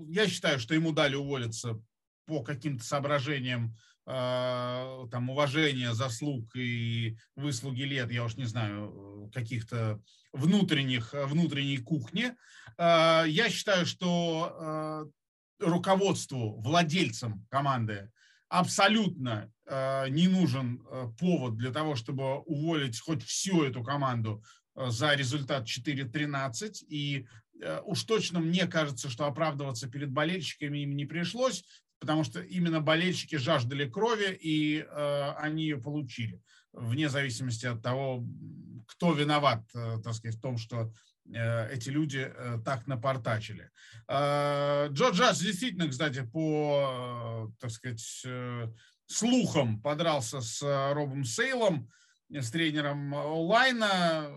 я считаю, что ему дали уволиться по каким-то соображениям а, там уважения, заслуг и выслуги лет, я уж не знаю, каких-то внутренних, внутренней кухни. А, я считаю, что руководству, владельцам команды абсолютно не нужен повод для того, чтобы уволить хоть всю эту команду за результат 4-13. И уж точно мне кажется, что оправдываться перед болельщиками им не пришлось потому что именно болельщики жаждали крови, и э, они ее получили, вне зависимости от того, кто виноват, э, так сказать, в том, что э, эти люди э, так напортачили. Э, Джо Джаз действительно, кстати, по, э, так сказать, э, слухам подрался с э, Робом Сейлом, с тренером онлайна.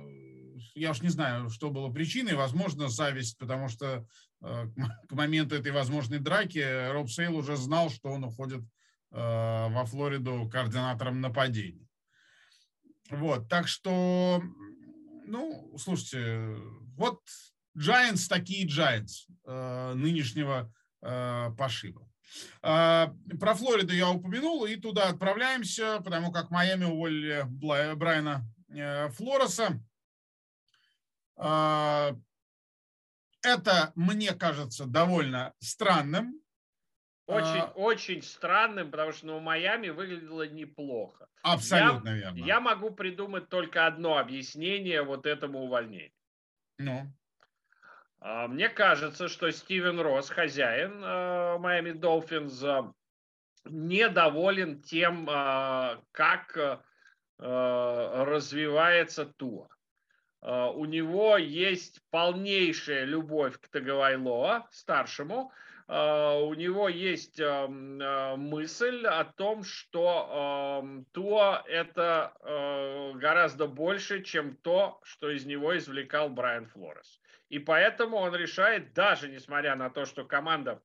Я уж не знаю, что было причиной. Возможно, зависть, потому что Э, к моменту этой возможной драки Роб Сейл уже знал, что он уходит э, во Флориду координатором нападений. Вот, так что, ну, слушайте, вот Giants такие Giants э, нынешнего пошиба. Про Флориду я упомянул, и туда отправляемся, потому как Майами уволили Брайана Флореса. Это, мне кажется, довольно странным. Очень, а, очень странным, потому что ну, Майами выглядело неплохо. Абсолютно я, верно. Я могу придумать только одно объяснение вот этому увольнению. Ну? А, мне кажется, что Стивен Росс, хозяин а, Майами Долфинс, недоволен тем, как развивается Туа. У него есть полнейшая любовь к Тагавайлоа, старшему, а, у него есть а, мысль о том, что то это гораздо больше, чем то, что из него извлекал Брайан Флорес. И поэтому он решает, даже несмотря на то, что команда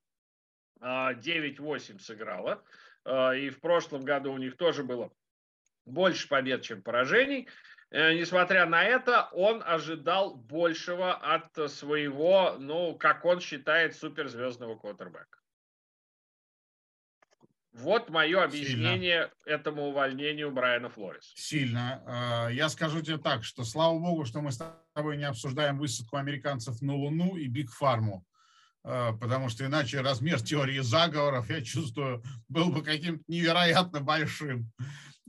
9-8 сыграла, и в прошлом году у них тоже было больше побед, чем поражений, Э, несмотря на это, он ожидал большего от своего, ну, как он считает, суперзвездного квотербека. Вот мое объяснение Сильно. этому увольнению Брайана Флориса. Сильно. Э, я скажу тебе так, что слава богу, что мы с тобой не обсуждаем высадку американцев на Луну и Биг Фарму, э, потому что иначе размер теории заговоров, я чувствую, был бы каким-то невероятно большим.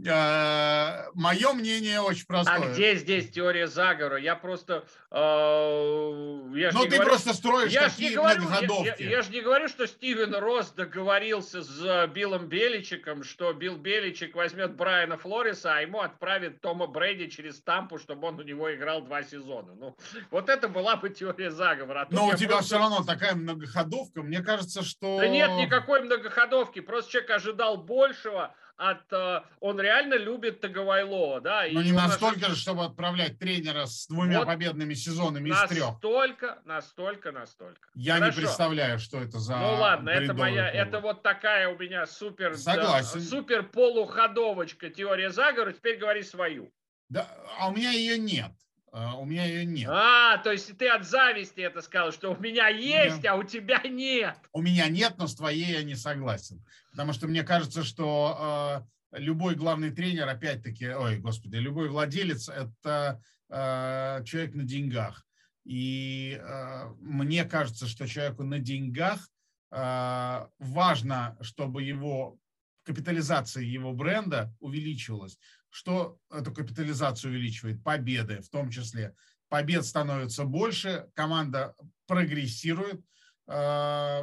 Э, мое мнение очень а простое. А где здесь теория заговора? Я просто... Э, я ну, ты говорю, просто строишь я такие не говорю, многоходовки. Я, я, я же не говорю, что Стивен Росс договорился с Биллом Беличиком, что Билл Беличик возьмет Брайана Флориса, а ему отправит Тома Брейди через Тампу, чтобы он у него играл два сезона. Ну, вот это была бы теория заговора. А Но у тебя просто... все равно такая многоходовка. Мне кажется, что... Да нет никакой многоходовки. Просто человек ожидал большего, от... Э, он реально любит Таговайлова, да. Но не настолько же, чтобы отправлять тренера с двумя вот победными сезонами из трех. Настолько, настолько, настолько. Я Хорошо. не представляю, что это за Ну ладно, это моя, повод. это вот такая у меня супер... Согласен. Да, супер полуходовочка теория заговора. Теперь говори свою. Да, а у меня ее нет. А, у меня ее нет. А, то есть ты от зависти это сказал, что у меня есть, да. а у тебя нет. У меня нет, но с твоей я не согласен. Потому что мне кажется, что э, любой главный тренер, опять-таки, ой, господи, любой владелец – это э, человек на деньгах. И э, мне кажется, что человеку на деньгах э, важно, чтобы его капитализация его бренда увеличивалась. Что эту капитализацию увеличивает? Победы в том числе. Побед становится больше, команда прогрессирует, э,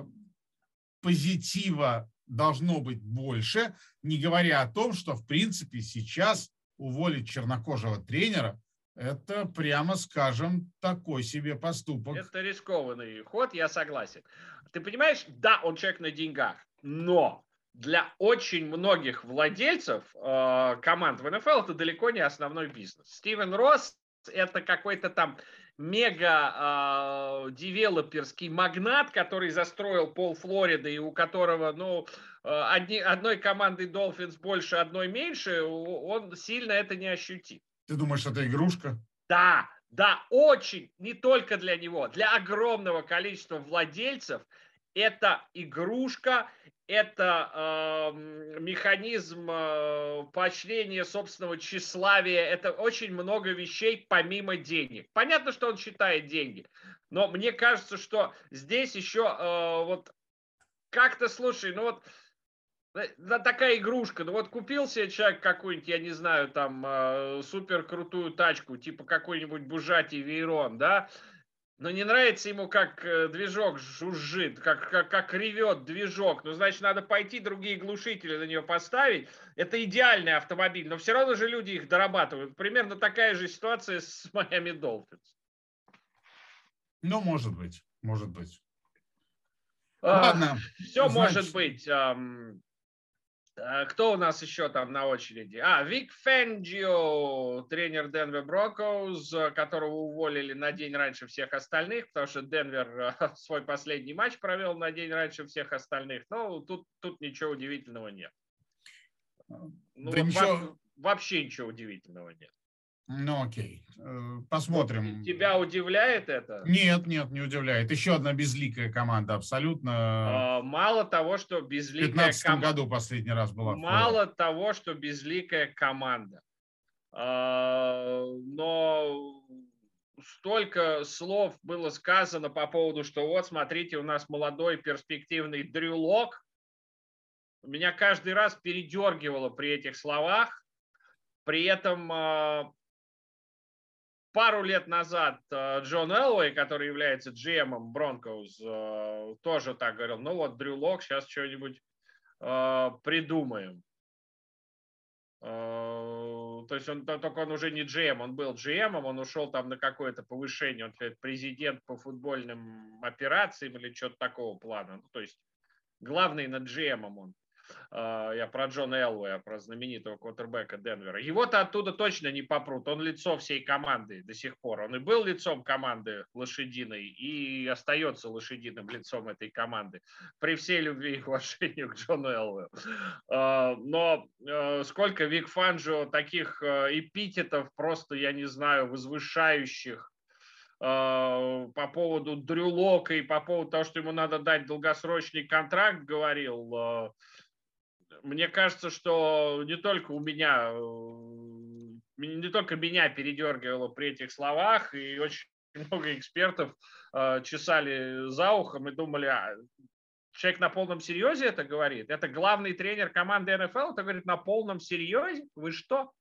позитива должно быть больше, не говоря о том, что в принципе сейчас уволить чернокожего тренера это, прямо скажем, такой себе поступок. Это рискованный ход, я согласен. Ты понимаешь, да, он человек на деньгах, но для очень многих владельцев э, команд в НФЛ это далеко не основной бизнес. Стивен Росс это какой-то там мега э, девелоперский магнат, который застроил пол Флориды и у которого, ну, э, одни, одной командой Dolphins больше, одной меньше, он сильно это не ощутит. Ты думаешь, это игрушка? Да, да, очень, не только для него, для огромного количества владельцев это игрушка, это э, механизм э, поощрения собственного тщеславия, это очень много вещей помимо денег. Понятно, что он считает деньги, но мне кажется, что здесь еще э, вот как-то, слушай, ну вот да, такая игрушка. Ну вот купил себе человек какую-нибудь, я не знаю, там э, супер крутую тачку, типа какой-нибудь Бужати Вейрон, да, но не нравится ему, как э, движок жужжит, как, как, как ревет движок. Ну, значит, надо пойти другие глушители на нее поставить. Это идеальный автомобиль, но все равно же люди их дорабатывают. Примерно такая же ситуация с Майами Долфинс. Ну, может быть, может быть. А, Ладно. Все значит... может быть. А, кто у нас еще там на очереди? А, Вик Фенджио, тренер Денвер Брокоуз, которого уволили на день раньше всех остальных, потому что Денвер э, свой последний матч провел на день раньше всех остальных. Ну, тут, тут ничего удивительного нет. Ну, да вот ничего... Вообще ничего удивительного нет. Ну, окей. Э, посмотрим. Тебя удивляет это? Нет, нет, не удивляет. Еще одна безликая команда, абсолютно. А, мало того, что безликая команда. В 2015 году последний раз была. Мало того, что безликая команда. Но столько слов было сказано по поводу, что вот, смотрите, у нас молодой перспективный дрюлок. Меня каждый раз передергивало при этих словах. При этом а, Пару лет назад э, Джон Элвей, который является GM Бронкоус, э, тоже так говорил, ну вот Дрю Лок, сейчас что-нибудь э, придумаем. То есть он только он уже не GM, он был GM, он ушел там на какое-то повышение, он президент по футбольным операциям или что-то такого плана. Ну, то есть главный над GM он. А, я про Джона Элвея, про знаменитого квотербека Денвера. Его-то оттуда точно не попрут. Он лицо всей команды до сих пор. Он и был лицом команды лошадиной, и остается лошадиным лицом этой команды. При всей любви и уважению к Джону Элвею. А, но а, сколько Вик Фанджо таких эпитетов просто, я не знаю, возвышающих по поводу Дрю Лока и по поводу того, что ему надо дать долгосрочный контракт, говорил мне кажется, что не только у меня, э, не только меня передергивало при этих словах, и очень много экспертов э, чесали за ухом и думали, а, человек на полном серьезе это говорит? Это главный тренер команды НФЛ, это говорит на полном серьезе? Вы что?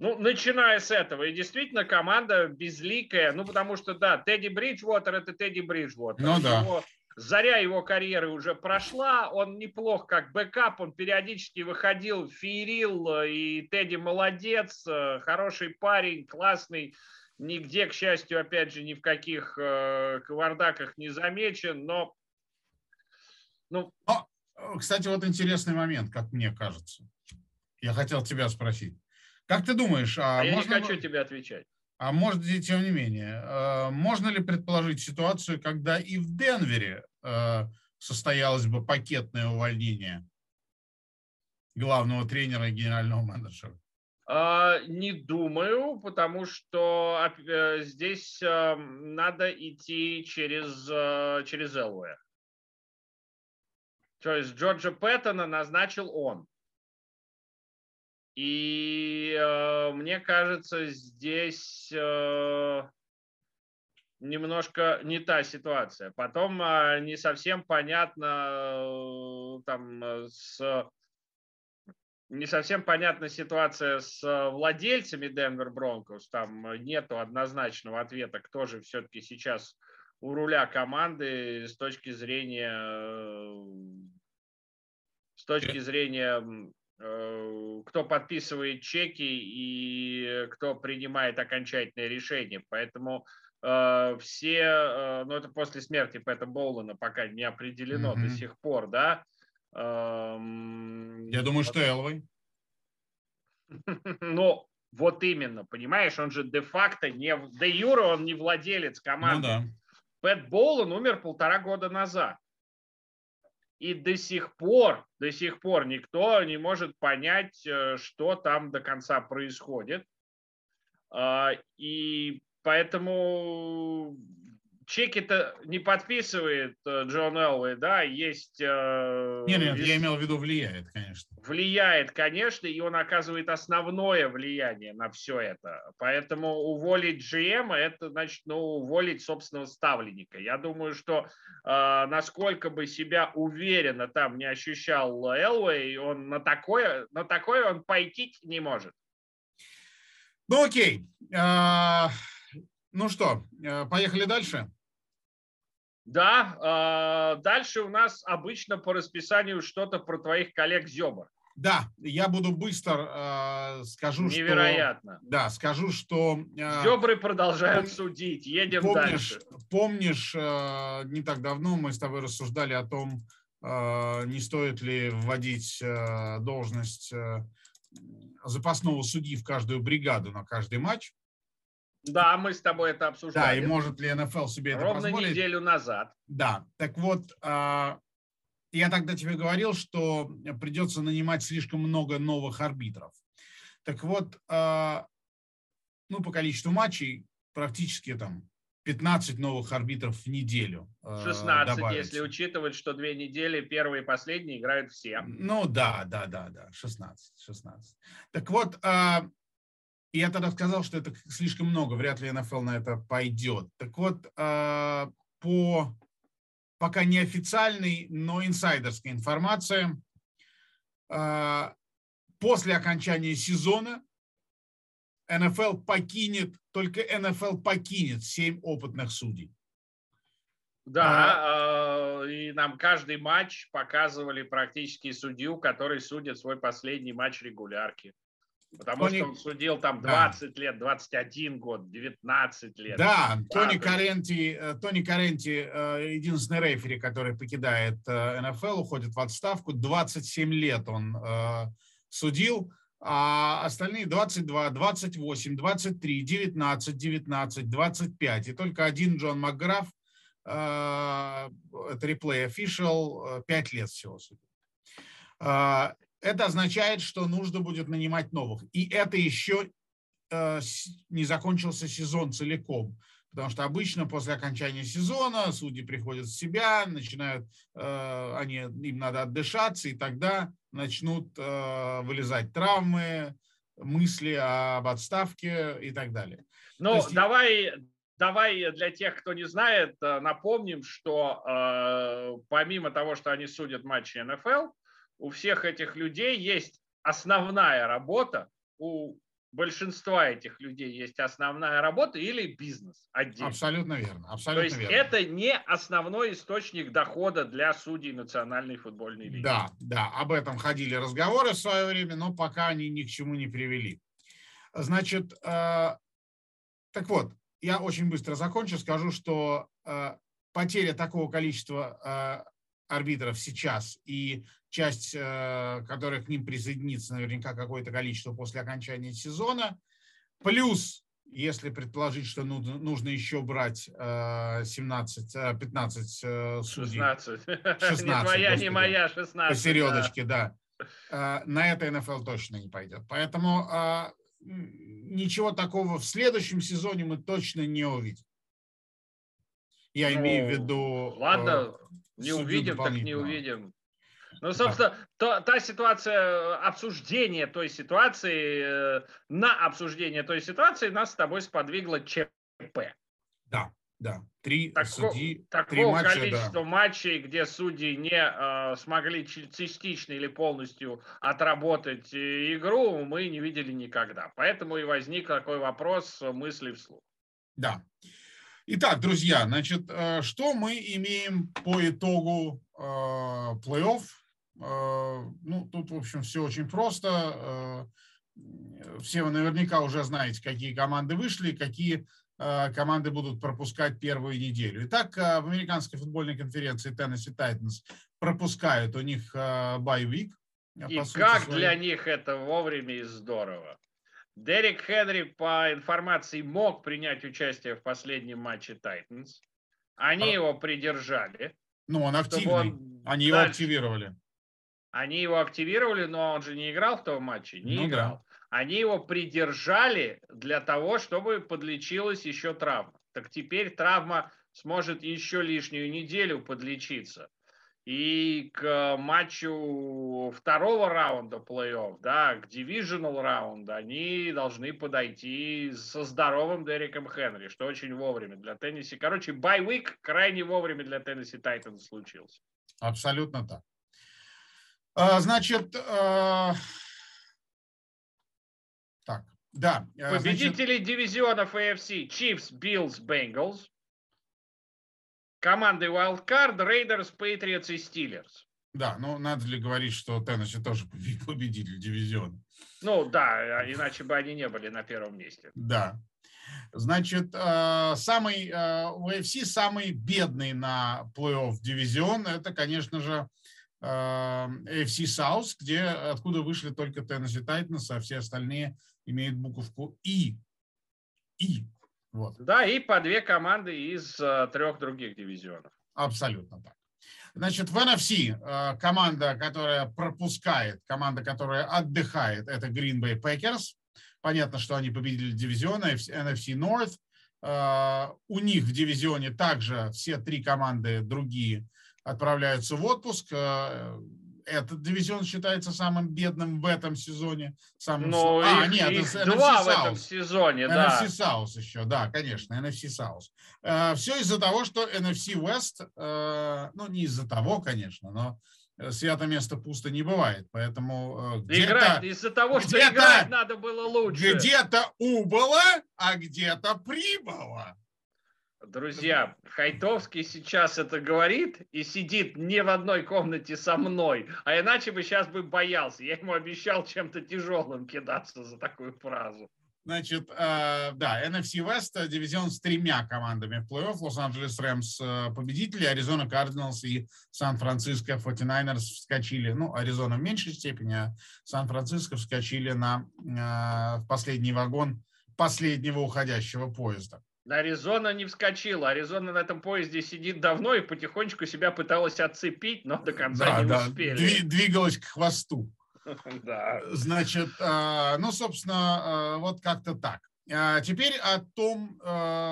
Ну, начиная с этого. И действительно, команда безликая. Ну, потому что, да, Тедди Бриджвотер – это Тедди Бриджвотер. Ну, да. Его Заря его карьеры уже прошла, он неплох как бэкап, он периодически выходил, феерил, э, и Тедди молодец, э, хороший парень, классный, нигде, к счастью, опять же, ни в каких э, кавардаках не замечен, но... Ну... но, кстати, вот интересный момент, как мне кажется. Я хотел тебя спросить. Как ты думаешь, а, а я можно... не хочу тебе отвечать. А может, тем не менее, э, можно ли предположить ситуацию, когда и в Денвере э, состоялось бы пакетное увольнение главного тренера и генерального менеджера? А, не думаю, потому что э, здесь надо идти через, через ЛВ. То есть Джорджа Пэттона назначил он. И э, мне кажется, здесь э, немножко не та ситуация. Потом э, не совсем понятно э, там э, с не совсем понятна ситуация с владельцами Денвер Бронкос. Там нету однозначного ответа, кто же все-таки сейчас у руля команды с точки зрения э, с точки зрения Э, кто подписывает чеки и кто принимает окончательное решение. Поэтому э, все, э, ну это после смерти Пэта Боулана пока не определено mm-hmm. до сих пор, да. Эм, Я думаю, что Элвой. Ну, вот именно, понимаешь, он же де-факто не, де юра он не владелец команды. Ну, да. Пэт Боулан умер полтора года назад. И до сих пор, до сих пор никто не может понять, э, что там до конца происходит. А, и поэтому чеки-то не подписывает э, Джон Элвей, да, есть... Э, нет, нет, я имел в виду влияет, конечно. Влияет, конечно, и он оказывает основное влияние на все это. Поэтому уволить GM, это значит, ну, уволить собственного ставленника. Я думаю, что э, насколько бы себя уверенно там не ощущал Элвей, он на такое, на такое он пойти не может. Ну, окей. А, ну что, э, поехали дальше? Да, а, дальше у нас обычно по расписанию что-то про твоих коллег Зебр. Да, я буду быстро э, скажу, Невероятно. что... Да, скажу, что... Э, Зебры продолжают пом... судить, едем помнишь, дальше. Помнишь, э, не так давно мы с тобой рассуждали о том, э, не стоит ли вводить э, должность э, запасного судьи в каждую бригаду на каждый матч. Да, мы с тобой это обсуждали. Да, и может ли НФЛ себе это Ровно позволить? неделю назад. Да, так вот, а, я тогда тебе говорил, что придется нанимать слишком много новых арбитров. Так вот, а, ну, по количеству матчей практически там 15 новых арбитров в неделю. 16, а, добавится. если учитывать, что две недели, первые и последние, играют все. Ну да, да, да, да, 16, 16. Так вот, и я тогда сказал, что это слишком много, вряд ли НФЛ на это пойдет. Так вот, а, по пока неофициальной, но инсайдерской информации, а, после окончания сезона НФЛ покинет, только НФЛ покинет семь опытных судей. Да, а, и нам каждый матч показывали практически судью, который судит свой последний матч регулярки. Потому Тони... что он судил там 20 да. лет, 21 год, 19 лет. Да, Тони Каренти, э, Тони Каренти э, единственный рефери, который покидает э, НФЛ, уходит в отставку. 27 лет он судил, а остальные 22, 28, 23, 19, 19, 25. И только один Джон Макграф, это реплей офишал, 5 лет всего судил это означает, что нужно будет нанимать новых. И это еще э, не закончился сезон целиком. Потому что обычно после окончания сезона судьи приходят в себя, начинают, э, они, им надо отдышаться, и тогда начнут э, вылезать травмы, мысли об отставке и так далее. Ну, есть... давай, давай для тех, кто не знает, напомним, что э, помимо того, что они судят матчи НФЛ, у всех этих людей есть основная работа, у большинства этих людей есть основная работа или бизнес отдельно. Абсолютно верно. Абсолютно То есть верно. это не основной источник дохода для судей Национальной футбольной лиги. Да, да, об этом ходили разговоры в свое время, но пока они ни к чему не привели. Значит, э, так вот, я очень быстро закончу, скажу, что э, потеря такого количества э, арбитров сейчас и часть, э, которая к ним присоединится наверняка какое-то количество после окончания сезона, плюс если предположить, что нужно, еще брать 17, 15 судей. 16. 16 не твоя, господи, не моя, 16. Посередочке, да. да. Э, на это НФЛ точно не пойдет. Поэтому э, ничего такого в следующем сезоне мы точно не увидим. Я ну, имею в виду... Ладно, не увидим, так не увидим. Ну, собственно, то, та ситуация э, обсуждения той ситуации, э, на обсуждение той ситуации нас с тобой сподвигло ЧП. Да, да. Три Тако, судьи, такого три матча, количества да. матчей, где судьи не э, смогли частично или полностью отработать э, игру, мы не видели никогда. Поэтому и возник такой вопрос мысли вслух. Да. Итак, друзья, значит, что мы имеем по итогу э, плей-офф ну, тут, в общем, все очень просто. Э, все вы наверняка уже знаете, какие команды вышли, какие э, команды будут пропускать первую неделю. Итак, в американской футбольной конференции Tennessee Titans пропускают у них байвик. И как своей. для них это вовремя и здорово. Дерек Хенри, по информации, мог принять участие в последнем матче Titans. Они а... его придержали. Ну, он активный. Он Они дальше... его активировали. Они его активировали, но он же не играл в том матче, не ну, играл. Да. Они его придержали для того, чтобы подлечилась еще травма. Так теперь травма сможет еще лишнюю неделю подлечиться. И к матчу второго раунда плей-офф, да, к divisional раунду, они должны подойти со здоровым Дереком Хенри, что очень вовремя для Теннесси. Короче, bye week крайне вовремя для Теннесси Тайтанс случился. Абсолютно так. А, значит, а, так, да. А, Победители значит... дивизионов AFC Chiefs, Bills, Bengals. Команды Wildcard, Raiders, Patriots и Steelers. Да, ну надо ли говорить, что Теннесси тоже победитель дивизиона? Ну да, иначе бы они не были на первом месте. Да. Значит, самый у UFC самый бедный на плей-офф дивизион, это, конечно же, AFC South, где, откуда вышли только Tennessee Titans, а все остальные имеют буковку И. И. Вот. Да, и по две команды из uh, трех других дивизионов. Абсолютно так. Значит, в NFC uh, команда, которая пропускает, команда, которая отдыхает, это Green Bay Packers. Понятно, что они победили дивизион NFC North. Uh, у них в дивизионе также все три команды другие отправляются в отпуск. Э, этот дивизион считается самым бедным в этом сезоне. Самым... Но а, их, нет, их NFC два South. в этом сезоне, да. NFC South еще, да, конечно, NFC South. Э, Все из-за того, что NFC West, э, ну, не из-за того, конечно, но свято место пусто не бывает, поэтому играть из-за того, что играть надо было лучше. Где-то убыло, а где-то прибыло. Друзья, Хайтовский сейчас это говорит и сидит не в одной комнате со мной, а иначе бы сейчас бы боялся. Я ему обещал чем-то тяжелым кидаться за такую фразу. Значит, э, да, NFC West э, дивизион с тремя командами в плей-офф. Лос-Анджелес Рэмс э, победители, Аризона Кардиналс и Сан-Франциско 49ers вскочили, ну, Аризона в меньшей степени, а Сан-Франциско вскочили на в последний вагон последнего уходящего поезда. Аризона не вскочила. Аризона на этом поезде сидит давно и потихонечку себя пыталась отцепить, но до конца да, не да, успели. Двигалась к хвосту. Да. Значит, а, ну, собственно, а, вот как-то так. А теперь о том,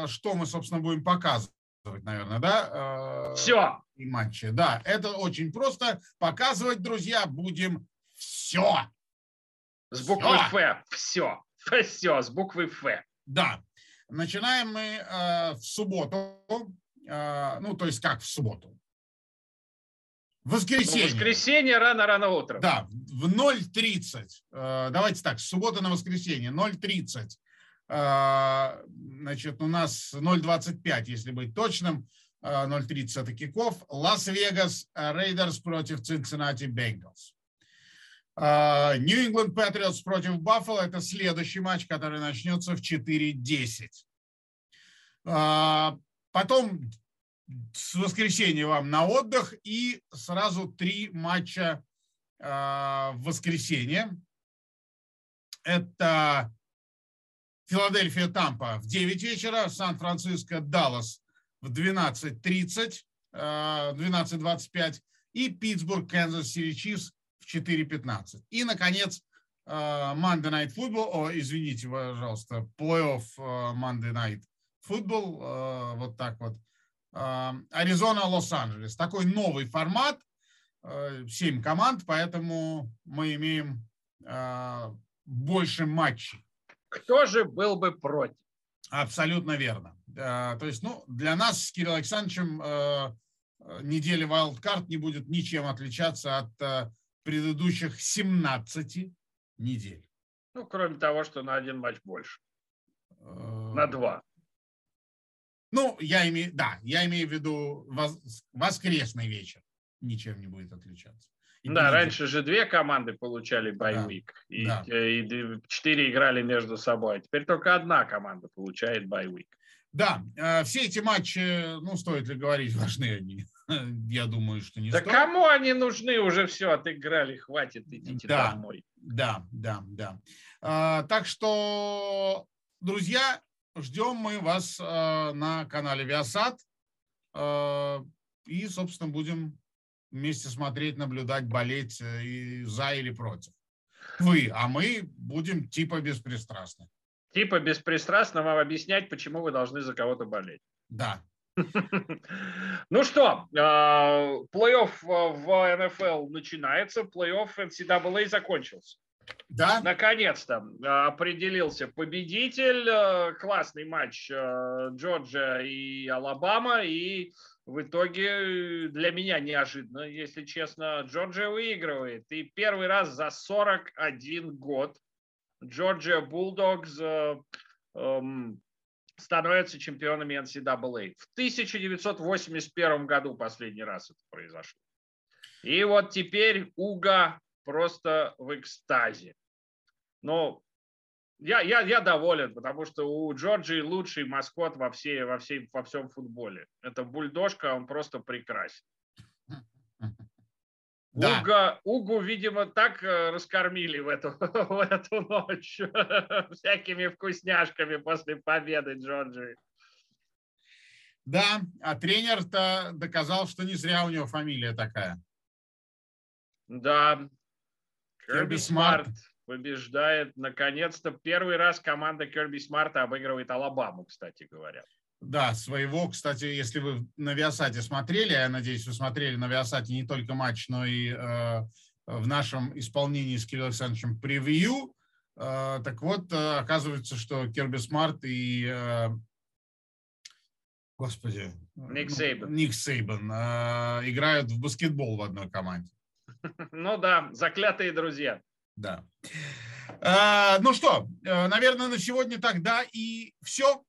что мы, собственно, будем показывать, наверное, да? Все. И матчи. Да, это очень просто. Показывать, друзья, будем все. С буквы Ф. Все. Все, с буквы Ф. Да. Начинаем мы э, в субботу. Э, ну, то есть как в субботу? Воскресенье. В воскресенье рано-рано утром. Да, в 0.30. Э, давайте так, суббота на воскресенье, 0.30. Э, значит, у нас 0.25, если быть точным. 0.30 э, это kickoff. Лас-Вегас Рейдерс против Цинциннати Бенгалс. Нью-Ингланд Патриотс против Баффало – это следующий матч, который начнется в 4.10. Потом с воскресенья вам на отдых и сразу три матча э, в воскресенье. Это Филадельфия Тампа в 9 вечера, Сан-Франциско Даллас в 12.30, э, 12.25 и Питтсбург Канзас Сити Чифс 4.15. И, наконец, э, Monday Night Football, о, извините, пожалуйста, плей-офф э, Monday Night Football, э, вот так вот, Аризона, Лос-Анджелес. Такой новый формат, 7 э, команд, поэтому мы имеем больше матчей. Кто же был бы против? Абсолютно верно. То есть, ну, для нас с Кириллом Александровичем неделя Wildcard не будет ничем отличаться от предыдущих 17 недель. Ну, кроме того, что на один матч больше. На два. Ну, я имею, да, я имею в виду воскресный вечер. Ничем не будет отличаться. И да, будет... раньше же две команды получали bye week, да, и, да. Э, и четыре играли между собой. Теперь только одна команда получает байвик. Да, э, все эти матчи, ну, стоит ли говорить, важны они. Я думаю, что не да стоит. Да кому они нужны? Уже все отыграли, хватит, идите да, домой. Да, да, да. А, так что, друзья, Ждем мы вас э, на канале Viasat. Э, и, собственно, будем вместе смотреть, наблюдать, болеть э, и за или против. Вы, а мы будем типа беспристрастны. Типа беспристрастно вам объяснять, почему вы должны за кого-то болеть. Да. Ну что, плей-офф в НФЛ начинается, плей-офф NCAA закончился. Да. Наконец-то а, определился победитель. Э, классный матч э, Джорджия и Алабама. И в итоге для меня неожиданно, если честно, Джорджия выигрывает. И первый раз за 41 год Джорджия Булдогс э, эм, становятся чемпионами NCAA. В 1981 году последний раз это произошло. И вот теперь Уга просто в экстазе. Но я, я, я доволен, потому что у Джорджии лучший маскот во, всей, во, всей, во всем футболе. Это бульдожка, он просто прекрасен. Да. Уга, Угу, видимо, так э, раскормили в эту, в эту ночь всякими вкусняшками после победы Джорджии. Да, а тренер-то доказал, что не зря у него фамилия такая. Да, Керби Смарт побеждает. Наконец-то первый раз команда Керби Смарта обыгрывает Алабаму, кстати говоря. Да, своего, кстати, если вы на Виасате смотрели, я надеюсь, вы смотрели на Виасате не только матч, но и э, в нашем исполнении с Кириллом Александровичем превью. Э, так вот, э, оказывается, что Керби Смарт и э, господи, Ник ну, Сейбан, Ник Сейбан э, играют в баскетбол в одной команде. Ну да, заклятые друзья. Да. А, ну что, э, наверное, на сегодня тогда и все.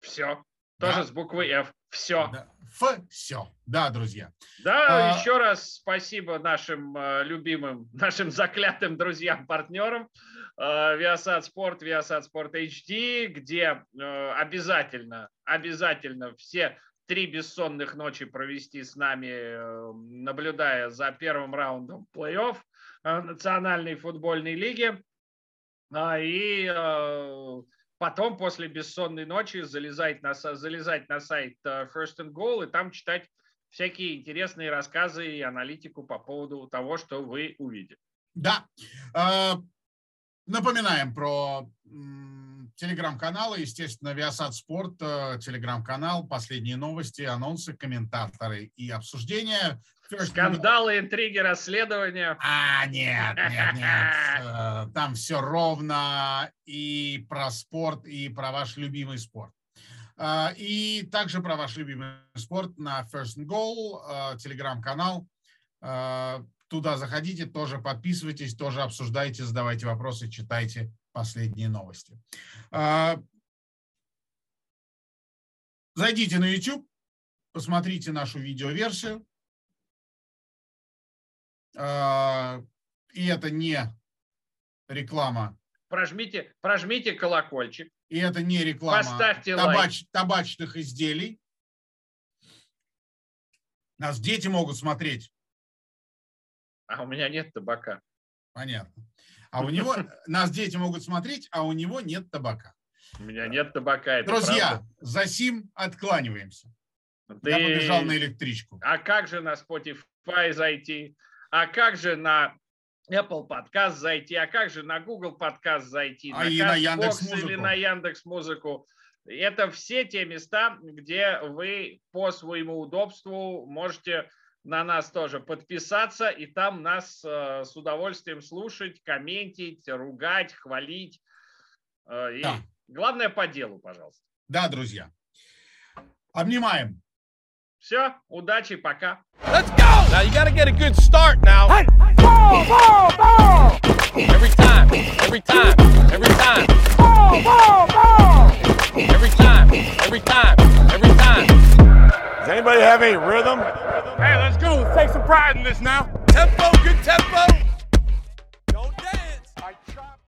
Все. Тоже да. с буквы Ф. Все. Да. Ф, все. Да, друзья. Да, а... еще раз спасибо нашим э, любимым, нашим заклятым друзьям, партнерам. Э, Viasat Sport, Viasat Sport HD, где э, обязательно, обязательно все три бессонных ночи провести с нами, наблюдая за первым раундом плей-офф Национальной футбольной лиги. А, и потом после бессонной ночи залезать на, залезать на сайт First and Goal и там читать всякие интересные рассказы и аналитику по поводу того, что вы увидели. Да. Напоминаем про телеграм-каналы, естественно, Viasat Спорт, э, телеграм-канал, последние новости, анонсы, комментаторы и обсуждения. Скандалы, интриги, расследования. А, нет, нет, нет. Э, там все ровно и про спорт, и про ваш любимый спорт. Э, и также про ваш любимый спорт на First and Goal, телеграм-канал. Туда заходите, тоже подписывайтесь, тоже обсуждайте, задавайте вопросы, читайте последние новости. А, зайдите на YouTube, посмотрите нашу видеоверсию. А, и это не реклама. Прожмите, прожмите колокольчик. И это не реклама Поставьте табач, лайк. табачных изделий. Нас дети могут смотреть. А у меня нет табака. Понятно. А у него, нас дети могут смотреть, а у него нет табака. У меня нет табака. Это Друзья, правда. за сим откланиваемся. Ты... Я побежал на электричку. А как же на Spotify зайти? А как же на Apple подкаст зайти? А как же на Google подкаст зайти? А на и на Яндекс Музыку. Или на Яндекс Музыку? Это все те места, где вы по своему удобству можете на нас тоже подписаться и там нас э, с удовольствием слушать, комментить, ругать, хвалить. Э, и да. главное по делу, пожалуйста. Да, друзья. Обнимаем. Все, удачи, пока. Let's go! Now you gotta get a good start now. Ball, ball, ball! Every time, every time, every time. Ball, ball, ball! Every time, every time, every time. Does anybody have any rhythm? Hey, let's go. Take some pride in this now. Tempo, good tempo.